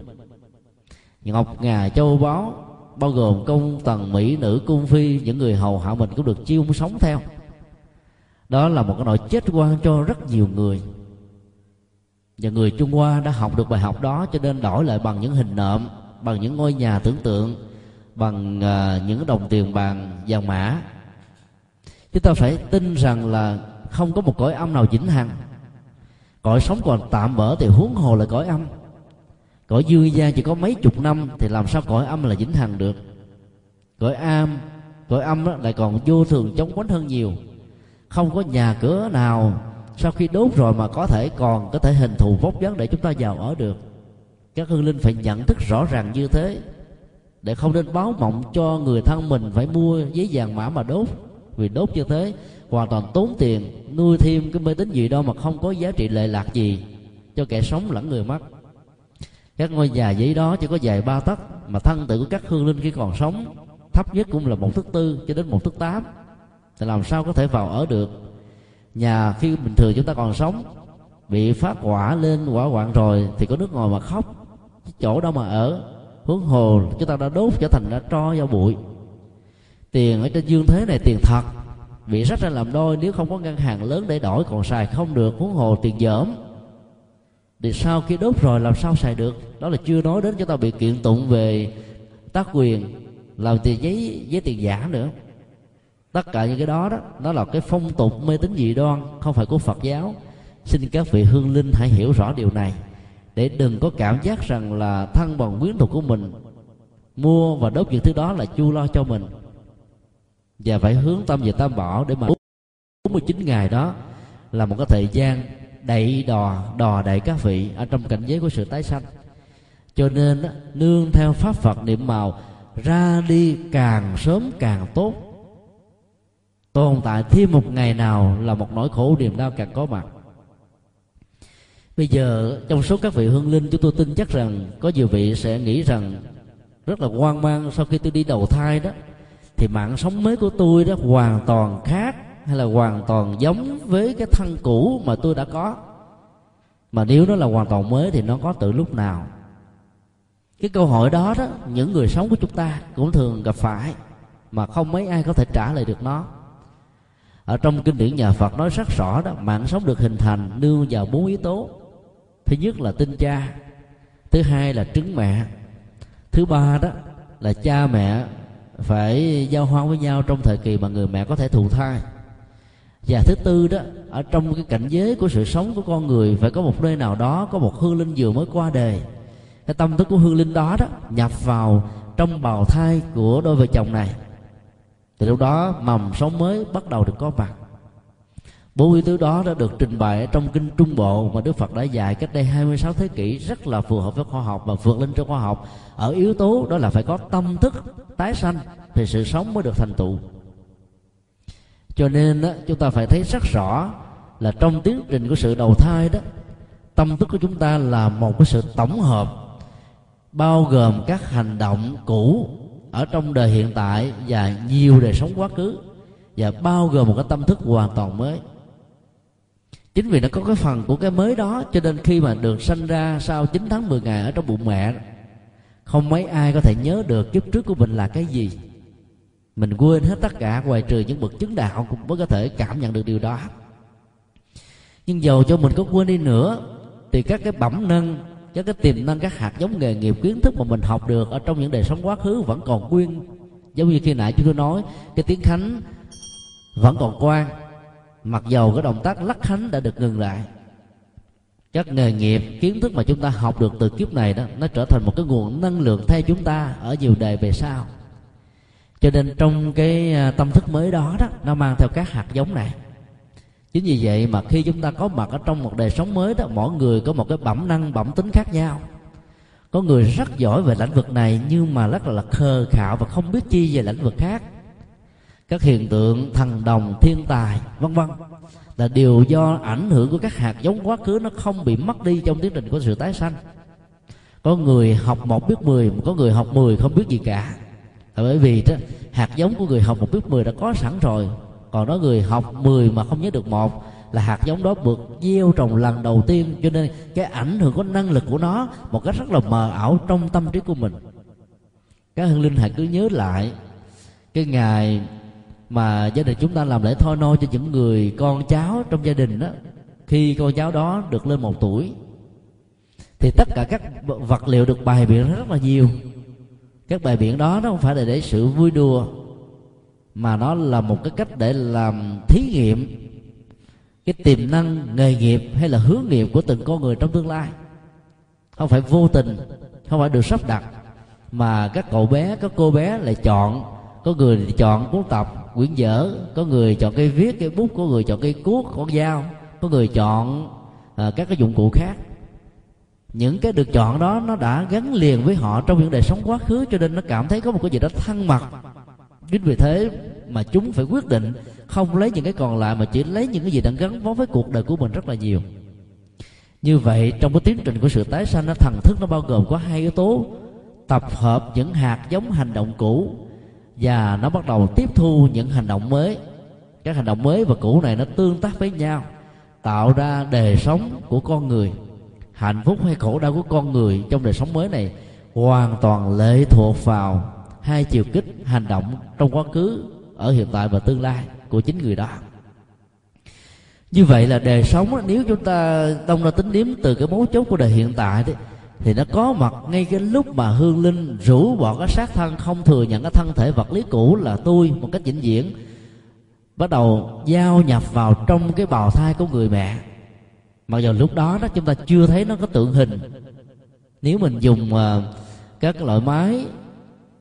Ngọc ngà châu báu bao gồm công tần, mỹ, nữ, cung phi, những người hầu hạ mình cũng được chiêu sống theo. Đó là một cái nỗi chết quan cho rất nhiều người. Và người trung hoa đã học được bài học đó cho nên đổi lại bằng những hình nộm, bằng những ngôi nhà tưởng tượng bằng uh, những đồng tiền vàng vàng mã. Chúng ta phải tin rằng là không có một cõi âm nào vĩnh hằng. Cõi sống còn tạm bỡ thì huống hồ là cõi âm. Cõi dương gian chỉ có mấy chục năm thì làm sao cõi âm là vĩnh hằng được? Cõi am cõi âm lại còn vô thường chống quánh hơn nhiều. Không có nhà cửa nào sau khi đốt rồi mà có thể còn có thể hình thù vóc dáng để chúng ta vào ở được. Các hương linh phải nhận thức rõ ràng như thế để không nên báo mộng cho người thân mình phải mua giấy vàng mã mà đốt. Vì đốt như thế, hoàn toàn tốn tiền, nuôi thêm cái mê tín gì đâu mà không có giá trị lệ lạc gì cho kẻ sống lẫn người mất. Các ngôi nhà giấy đó chỉ có dài ba tấc mà thân tự của các hương linh khi còn sống, thấp nhất cũng là một thước tư cho đến một thước tám. Thì làm sao có thể vào ở được? Nhà khi bình thường chúng ta còn sống, bị phát quả lên quả quạng rồi thì có nước ngồi mà khóc, chỗ đâu mà ở? Huống hồ chúng ta đã đốt trở thành đã tro vào bụi. Tiền ở trên dương thế này tiền thật. Bị rách ra làm đôi, nếu không có ngân hàng lớn để đổi, còn xài không được, huống hồ tiền dởm. Thì sau khi đốt rồi, làm sao xài được? Đó là chưa nói đến chúng ta bị kiện tụng về tác quyền làm tiền giấy giấy tiền giả nữa. Tất cả những cái đó đó đó là cái phong tục mê tín dị đoan, không phải của phật giáo. Xin các vị hương linh hãy hiểu rõ điều này để đừng có cảm giác rằng là thân bằng quyến thuộc của mình. Mua và đốt những thứ đó là chu lo cho mình. Và phải hướng tâm về tam bảo để mà 49 ngày đó là một cái thời gian đậy đò đò đầy các vị ở trong cảnh giới của sự tái sanh. Cho nên nương theo pháp phật niệm màu, ra đi càng sớm càng tốt. Tồn tại thêm một ngày nào là một nỗi khổ niềm đau càng có mặt bây giờ, trong số các vị hương linh, chúng tôi tin chắc rằng có nhiều vị sẽ nghĩ rằng rất là hoang mang sau khi tôi đi đầu thai đó. Thì mạng sống mới của tôi đó hoàn toàn khác hay là hoàn toàn giống với cái thân cũ mà tôi đã có. Mà nếu nó là hoàn toàn mới thì nó có từ lúc nào? Cái câu hỏi đó đó, những người sống của chúng ta cũng thường gặp phải, mà không mấy ai có thể trả lời được nó. Ở trong kinh điển nhà Phật nói rất rõ đó, mạng sống được hình thành nương vào bốn yếu tố thứ nhất là tinh cha, thứ hai là trứng mẹ, thứ ba đó là cha mẹ phải giao hoan với nhau trong thời kỳ mà người mẹ có thể thụ thai. Và thứ tư đó, ở trong cái cảnh giới của sự sống của con người phải có một nơi nào đó có một hương linh vừa mới qua đời. Cái tâm thức của hương linh đó đó nhập vào trong bào thai của đôi vợ chồng này. Thì lúc đó mầm sống mới bắt đầu được có mặt bốn yếu tố đó đã được trình bày trong kinh Trung Bộ mà Đức Phật đã dạy cách đây 26 thế kỷ rất là phù hợp với khoa học và vượt lên trong khoa học. Ở yếu tố đó là phải có tâm thức tái sanh thì sự sống mới được thành tựu. Cho nên đó, chúng ta phải thấy rất rõ là trong tiến trình của sự đầu thai đó tâm thức của chúng ta là một cái sự tổng hợp bao gồm các hành động cũ ở trong đời hiện tại và nhiều đời sống quá khứ và bao gồm một cái tâm thức hoàn toàn mới chính vì nó có cái phần của cái mới đó, cho nên khi mà được sanh ra sau 9 tháng 10 ngày ở trong bụng mẹ, không mấy ai có thể nhớ được kiếp trước của mình là cái gì. Mình quên hết tất cả, ngoài trừ những bậc chứng đạo cũng mới có thể cảm nhận được điều đó. Nhưng dầu cho mình có quên đi nữa, thì các cái bẩm nâng, các cái tiềm năng, các hạt giống nghề nghiệp, kiến thức mà mình học được ở trong những đời sống quá khứ vẫn còn nguyên. Giống như khi nãy chúng tôi nói, cái tiếng khánh vẫn còn quan mặc dầu cái động tác lắc khánh đã được ngừng lại, các nghề nghiệp, kiến thức mà chúng ta học được từ kiếp này đó, nó trở thành một cái nguồn năng lượng thay chúng ta ở nhiều đời về sau. Cho nên trong cái à, tâm thức mới đó đó, nó mang theo các hạt giống này. Chính vì vậy mà khi chúng ta có mặt ở trong một đời sống mới đó, mỗi người có một cái bẩm năng bẩm tính khác nhau. Có người rất giỏi về lĩnh vực này nhưng mà rất là khờ khạo và không biết chi về lĩnh vực khác các hiện tượng thần đồng thiên tài vân vân là điều do ảnh hưởng của các hạt giống quá khứ nó không bị mất đi trong tiến trình của sự tái sanh. Có người học một biết mười có người học mười không biết gì cả. Là bởi vì đó, hạt giống của người học một biết mười đã có sẵn rồi. Còn đó người học mười mà không nhớ được một là hạt giống đó được gieo trồng lần đầu tiên. Cho nên cái ảnh hưởng có năng lực của nó một cách rất là mờ ảo trong tâm trí của mình. Các hương linh hãy cứ nhớ lại cái ngày mà gia đình chúng ta làm lễ thôi nôi cho những người con cháu trong gia đình đó. Khi con cháu đó được lên một tuổi, thì tất cả các vật liệu được bày biện rất là nhiều. Các bài biện đó nó không phải là để sự vui đùa, mà nó là một cái cách để làm thí nghiệm cái tiềm năng, nghề nghiệp hay là hướng nghiệp của từng con người trong tương lai. Không phải vô tình, không phải được sắp đặt, mà các cậu bé, các cô bé lại chọn có người chọn cuốn tập quyển vở. Có người chọn cây viết cây bút có người chọn cây cuốc con dao. Có người chọn à, các cái dụng cụ khác. Những cái được chọn đó nó đã gắn liền với họ trong những đời sống quá khứ cho nên nó cảm thấy có một cái gì đó thân mật. Chính vì thế mà chúng phải quyết định không lấy những cái còn lại mà chỉ lấy những cái gì đang gắn bó với cuộc đời của mình rất là nhiều. Như vậy trong cái tiến trình của sự tái sanh nó thần thức nó bao gồm có hai yếu tố. Tập hợp những hạt giống hành động cũ và nó bắt đầu tiếp thu những hành động mới. Các hành động mới và cũ này nó tương tác với nhau, tạo ra đời sống của con người. Hạnh phúc hay khổ đau của con người trong đời sống mới này hoàn toàn lệ thuộc vào hai chiều kích hành động trong quá khứ, ở hiện tại và tương lai của chính người đó. Như vậy là đời sống, nếu chúng ta đông ra tính điểm từ cái mấu chốt của đời hiện tại đấy thì nó có mặt ngay cái lúc mà hương linh rủ bỏ cái xác thân không thừa nhận cái thân thể vật lý cũ là tôi một cách vĩnh viễn. Bắt đầu giao nhập vào trong cái bào thai của người mẹ. Mặc dù lúc đó đó chúng ta chưa thấy nó có tượng hình. Nếu mình dùng uh, các loại máy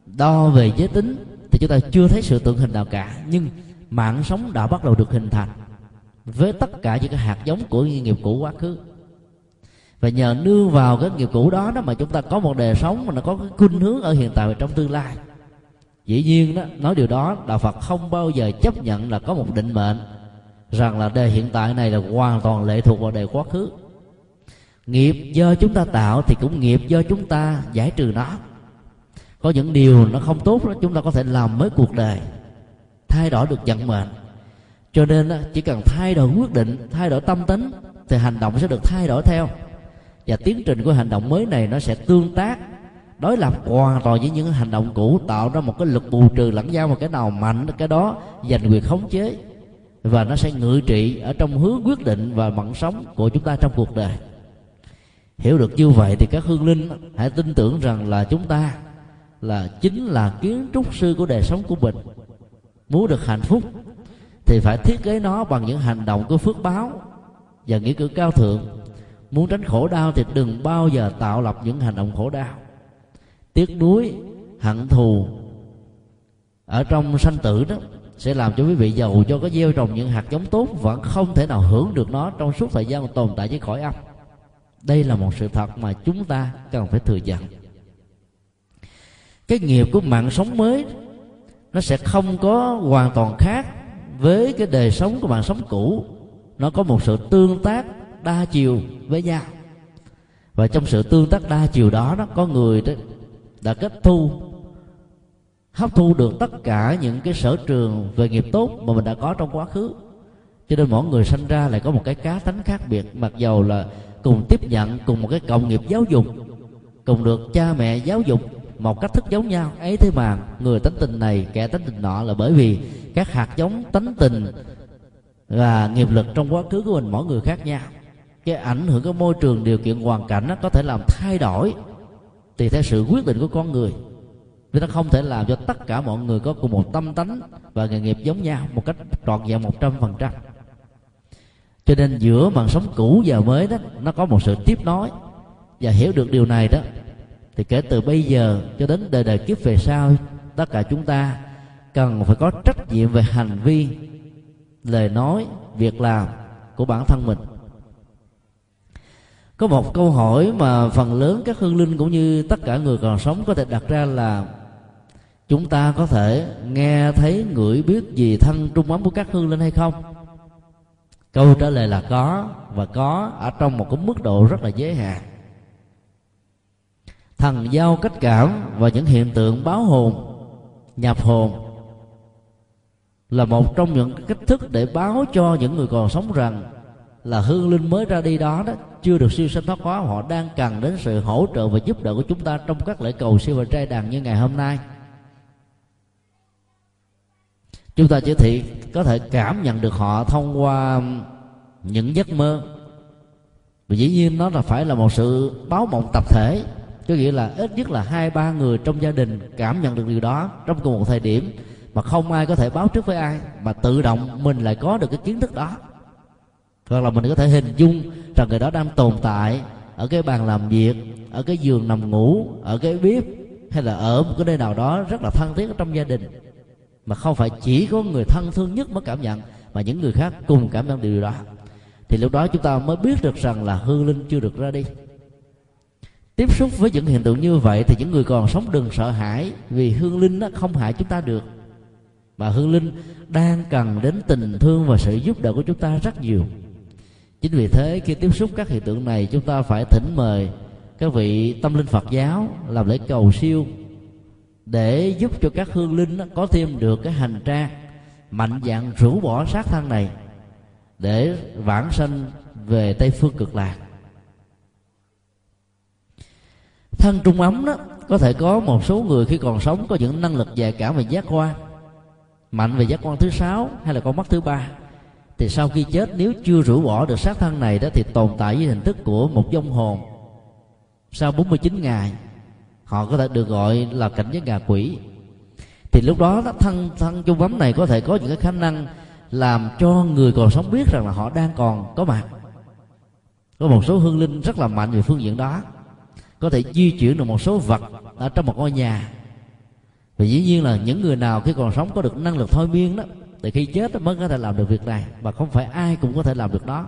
đo về giới tính thì chúng ta chưa thấy sự tượng hình nào cả. Nhưng mạng sống đã bắt đầu được hình thành với tất cả những cái hạt giống của nghiệp cũ quá khứ và nhờ nương vào cái nghiệp cũ đó đó mà chúng ta có một đời sống mà nó có cái khuynh hướng ở hiện tại và trong tương lai. Dĩ nhiên đó, nói điều đó, đạo phật không bao giờ chấp nhận là có một định mệnh rằng là đời hiện tại này là hoàn toàn lệ thuộc vào đời quá khứ. Nghiệp do chúng ta tạo thì cũng nghiệp do chúng ta giải trừ nó. Có những điều nó không tốt đó, chúng ta có thể làm mới cuộc đời, thay đổi được vận mệnh. Cho nên chỉ cần thay đổi quyết định, thay đổi tâm tính thì hành động sẽ được thay đổi theo và tiến trình của hành động mới này nó sẽ tương tác đối lập hoàn toàn với những hành động cũ tạo ra một cái lực bù trừ lẫn nhau một cái nào mạnh cái đó giành quyền khống chế. Và nó sẽ ngự trị ở trong hướng quyết định và vận sống của chúng ta trong cuộc đời. Hiểu được như vậy thì các hương linh hãy tin tưởng rằng là chúng ta là chính là kiến trúc sư của đời sống của mình. Muốn được hạnh phúc thì phải thiết kế nó bằng những hành động của phước báo và nghĩa cử cao thượng muốn tránh khổ đau thì đừng bao giờ tạo lập những hành động khổ đau. Tiếc nuối, hận thù ở trong sanh tử đó sẽ làm cho quý vị giàu cho có gieo trồng những hạt giống tốt vẫn không thể nào hưởng được nó trong suốt thời gian tồn tại với cõi âm. Đây là một sự thật mà chúng ta cần phải thừa nhận. Cái nghiệp của mạng sống mới nó sẽ không có hoàn toàn khác với cái đời sống của mạng sống cũ. Nó có một sự tương tác đa chiều với nhau. Và trong sự tương tác đa chiều đó nó có người đó đã kết thu, hấp thu được tất cả những cái sở trường về nghiệp tốt mà mình đã có trong quá khứ. Cho nên mỗi người sanh ra lại có một cái cá tánh khác biệt, mặc dầu là cùng tiếp nhận, cùng một cái cộng nghiệp giáo dục, cùng được cha mẹ giáo dục một cách thức giống nhau. Ấy thế mà người tánh tình này, kẻ tánh tình nọ là bởi vì các hạt giống tánh tình và nghiệp lực trong quá khứ của mình, mỗi người khác nhau cái ảnh hưởng của môi trường điều kiện hoàn cảnh nó có thể làm thay đổi. Tùy theo sự quyết định của con người. Vì nó không thể làm cho tất cả mọi người có cùng một tâm tánh và nghề nghiệp giống nhau một cách trọn vẹn một trăm phần trăm. Cho nên giữa mạng sống cũ và mới đó, nó có một sự tiếp nối. Và hiểu được điều này đó, thì kể từ bây giờ cho đến đời đời kiếp về sau, tất cả chúng ta cần phải có trách nhiệm về hành vi, lời nói, việc làm của bản thân mình có một câu hỏi mà phần lớn các hương linh cũng như tất cả người còn sống có thể đặt ra là, chúng ta có thể nghe thấy ngửi biết gì thân trung ấm của các hương linh hay không? Câu trả lời là có, và có ở trong một cái mức độ rất là giới hạn thần giao cách cảm và những hiện tượng báo hồn, nhập hồn là một trong những cách thức để báo cho những người còn sống rằng là hương linh mới ra đi đó đó, chưa được siêu sanh thoát hóa, họ đang cần đến sự hỗ trợ và giúp đỡ của chúng ta trong các lễ cầu siêu và trai đàn như ngày hôm nay. Chúng ta chỉ thị có thể cảm nhận được họ thông qua những giấc mơ. Và dĩ nhiên nó là phải là một sự báo mộng tập thể, có nghĩa là ít nhất là hai, ba người trong gia đình cảm nhận được điều đó trong cùng một thời điểm mà không ai có thể báo trước với ai, mà tự động mình lại có được cái kiến thức đó hoặc là mình có thể hình dung rằng người đó đang tồn tại ở cái bàn làm việc, ở cái giường nằm ngủ, ở cái bếp, hay là ở một cái nơi nào đó rất là thân thiết trong gia đình. Mà không phải chỉ có người thân thương nhất mới cảm nhận, mà những người khác cùng cảm nhận điều đó. Thì lúc đó chúng ta mới biết được rằng là hư linh chưa được ra đi. Tiếp xúc với những hiện tượng như vậy thì những người còn sống đừng sợ hãi, vì hương linh nó không hại chúng ta được. Mà hương linh đang cần đến tình thương và sự giúp đỡ của chúng ta rất nhiều chính vì thế khi tiếp xúc các hiện tượng này, chúng ta phải thỉnh mời các vị tâm linh phật giáo làm lễ cầu siêu để giúp cho các hương linh có thêm được cái hành trang mạnh dạng rũ bỏ sát thân này để vãng sanh về tây phương cực lạc. Thân trung ấm đó, có thể có một số người khi còn sống có những năng lực dạy cảm về giác quan, mạnh về giác quan thứ sáu hay là con mắt thứ ba thì sau khi chết, nếu chưa rũ bỏ được xác thân này đó, thì tồn tại với hình thức của một vong hồn. Sau 49 ngày, họ có thể được gọi là cảnh giới ngạ quỷ. Thì lúc đó thân thân chung ấm này có thể có những cái khả năng làm cho người còn sống biết rằng là họ đang còn có mặt. Có một số hương linh rất là mạnh về phương diện đó. Có thể di chuyển được một số vật ở trong một ngôi nhà. Và dĩ nhiên là những người nào khi còn sống có được năng lực thôi miên đó từ khi chết mới có thể làm được việc này mà không phải ai cũng có thể làm được đó.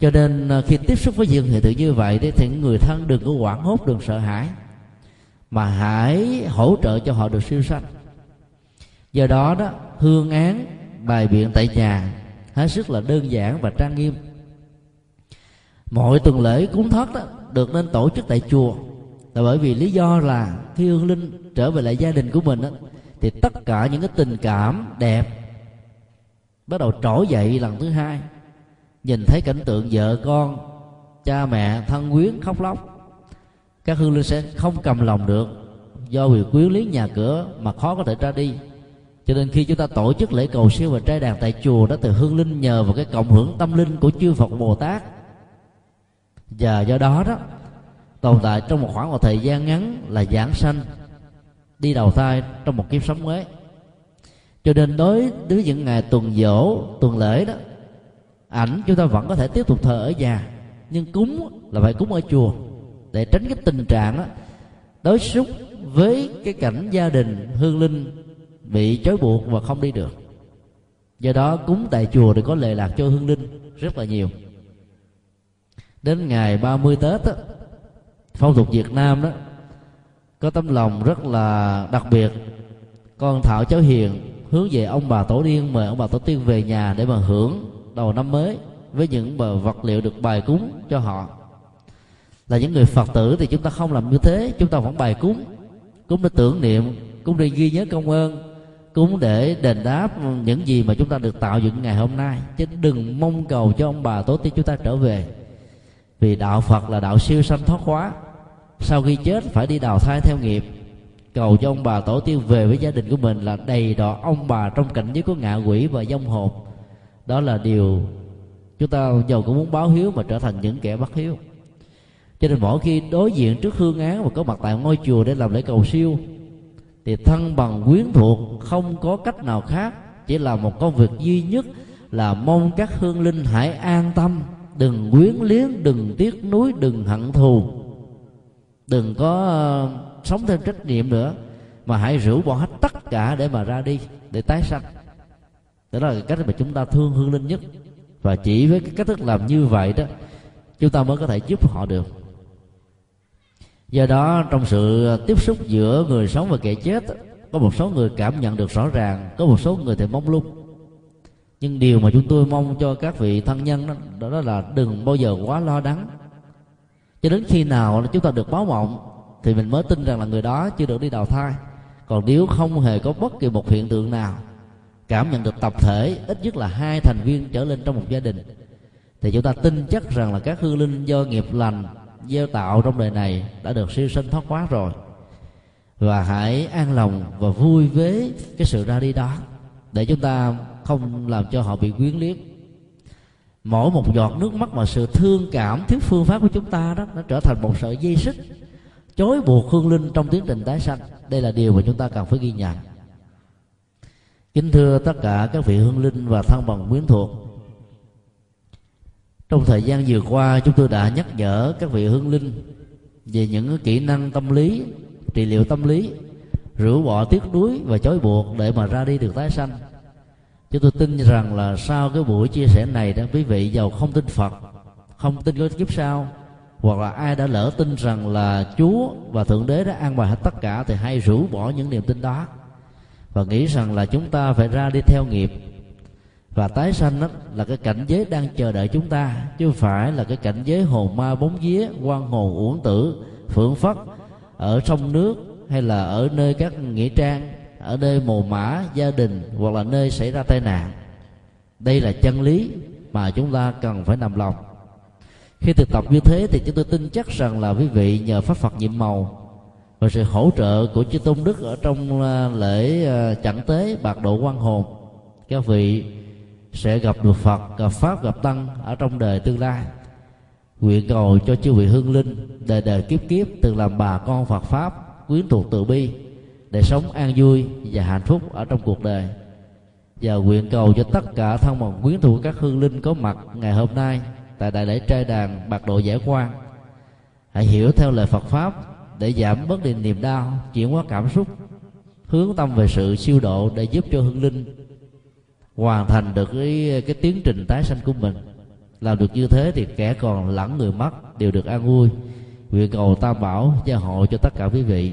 Cho nên à, khi tiếp xúc với dương hiện tượng như vậy thì người thân đừng có hoảng hốt đừng sợ hãi mà hãy hỗ trợ cho họ được siêu sanh. Do đó đó hương án bài biện tại nhà hết sức là đơn giản và trang nghiêm. Mọi tuần lễ cúng thất đó được nên tổ chức tại chùa là bởi vì lý do là khi hương linh trở về lại gia đình của mình đó, thì tất cả những cái tình cảm đẹp bắt đầu trỗi dậy lần thứ hai. Nhìn thấy cảnh tượng vợ con, cha mẹ thân quyến khóc lóc, các hương linh sẽ không cầm lòng được do vì quyến lý nhà cửa mà khó có thể ra đi. Cho nên khi chúng ta tổ chức lễ cầu siêu và trai đàn tại chùa đó từ hương linh nhờ vào cái cộng hưởng tâm linh của chư phật bồ tát. Và do đó đó, tồn tại trong một khoảng một thời gian ngắn là giảng sanh đi đầu thai trong một kiếp sống mới. Cho nên đối với những ngày tuần dỗ tuần lễ đó ảnh chúng ta vẫn có thể tiếp tục thờ ở nhà nhưng cúng là phải cúng ở chùa để tránh cái tình trạng đó, đối xúc với cái cảnh gia đình hương linh bị trói buộc và không đi được. Do đó cúng tại chùa thì có lệ lạc cho hương linh rất là nhiều. Đến ngày 30 tết đó, phong tục việt nam đó có tấm lòng rất là đặc biệt. Con thảo cháu hiền hướng về ông bà tổ tiên mời ông bà tổ tiên về nhà để mà hưởng đầu năm mới với những bờ vật liệu được bài cúng cho họ. Là những người phật tử thì chúng ta không làm như thế, chúng ta vẫn bài cúng. Cúng để tưởng niệm, cúng để ghi nhớ công ơn, cúng để đền đáp những gì mà chúng ta được tạo dựng ngày hôm nay. Chứ đừng mong cầu cho ông bà tổ tiên chúng ta trở về. Vì đạo phật là đạo siêu sanh thoát hóa sau khi chết, phải đi đào thai theo nghiệp. Cầu cho ông bà tổ tiên về với gia đình của mình là đầy đọa ông bà trong cảnh giới của ngạ quỷ và dông hồn đó là điều chúng ta giàu cũng muốn báo hiếu mà trở thành những kẻ bất hiếu. Cho nên mỗi khi đối diện trước hương án và có mặt tại ngôi chùa để làm lễ cầu siêu, thì thân bằng quyến thuộc không có cách nào khác, chỉ là một công việc duy nhất là mong các hương linh hãy an tâm, đừng quyến liếng đừng tiếc nuối, đừng hận thù đừng có ờ, sống thêm trách nhiệm nữa. Mà hãy rủ bỏ hết tất cả để mà ra đi để tái sanh. Đó là cách mà chúng ta thương hương linh nhất. Và chỉ với cái cách thức làm như vậy đó chúng ta mới có thể giúp họ được. Do đó trong sự tiếp xúc giữa người sống và kẻ chết có một số người cảm nhận được rõ ràng có một số người thì mong lung. Nhưng điều mà chúng tôi mong cho các vị thân nhân đó, đó là đừng bao giờ quá lo lắng cho đến khi nào chúng ta được báo mộng thì mình mới tin rằng là người đó chưa được đi đào thai. Còn nếu không hề có bất kỳ một hiện tượng nào cảm nhận được tập thể, ít nhất là hai thành viên trở lên trong một gia đình, thì chúng ta tin chắc rằng là các hư linh do nghiệp lành, gieo tạo trong đời này đã được siêu sinh thoát hóa rồi. Và hãy an lòng và vui với cái sự ra đi đó, để chúng ta không làm cho họ bị quyến liếc mỗi một giọt nước mắt mà sự thương cảm, thiếu phương pháp của chúng ta đó, nó trở thành một sợi dây xích, chối buộc hương linh trong tiến trình tái sanh. Đây là điều mà chúng ta cần phải ghi nhận. Kính thưa tất cả các vị hương linh và thân bằng quyến thuộc, trong thời gian vừa qua, chúng tôi đã nhắc nhở các vị hương linh về những kỹ năng tâm lý, trị liệu tâm lý rửa bỏ tiếc nuối và chối buộc để mà ra đi được tái sanh chúng tôi tin rằng là sau cái buổi chia sẻ này đó, quý vị giàu không tin phật, không tin có kiếp sau hoặc là ai đã lỡ tin rằng là chúa và thượng đế đã an bài hết tất cả thì hãy rũ bỏ những niềm tin đó. Và nghĩ rằng là chúng ta phải ra đi theo nghiệp. Và tái sanh đó là cái cảnh giới đang chờ đợi chúng ta, chứ không phải là cái cảnh giới hồn ma bóng vía quan hồn uổng tử, phượng phất, ở sông nước hay là ở nơi các nghĩa trang ở nơi mồ mã gia đình hoặc là nơi xảy ra tai nạn. Đây là chân lý mà chúng ta cần phải nằm lòng. Khi thực tập như thế thì chúng tôi tin chắc rằng là quý vị nhờ pháp phật nhiệm màu và sự hỗ trợ của chư tôn đức ở trong à, lễ à, chẳng tế bạc độ quan hồn, các vị sẽ gặp được phật, gặp pháp, gặp tăng ở trong đời tương lai. Nguyện cầu cho chư vị hương linh, đời đời kiếp kiếp, từng làm bà con phật pháp, quyến thuộc từ bi để sống an vui và hạnh phúc ở trong cuộc đời. Và nguyện cầu cho tất cả thân bằng quyến thuộc các hương linh có mặt ngày hôm nay tại đại lễ trai đàn bạc độ giải quan hãy hiểu theo lời Phật pháp để giảm bớt đi niềm đau, chuyển hóa cảm xúc, hướng tâm về sự siêu độ để giúp cho hương linh hoàn thành được cái cái tiến trình tái sanh của mình. Làm được như thế thì kẻ còn lẫn người mất đều được an vui. Nguyện cầu tam bảo gia hộ cho tất cả quý vị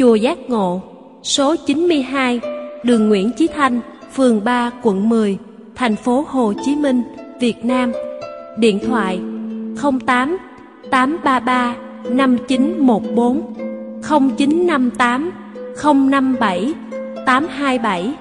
chùa giác ngộ, số 92 đường Nguyễn Chí Thanh, phường 3 quận 10 thành phố Hồ Chí Minh, Việt Nam. Điện thoại 08 833 5914 0958 057 827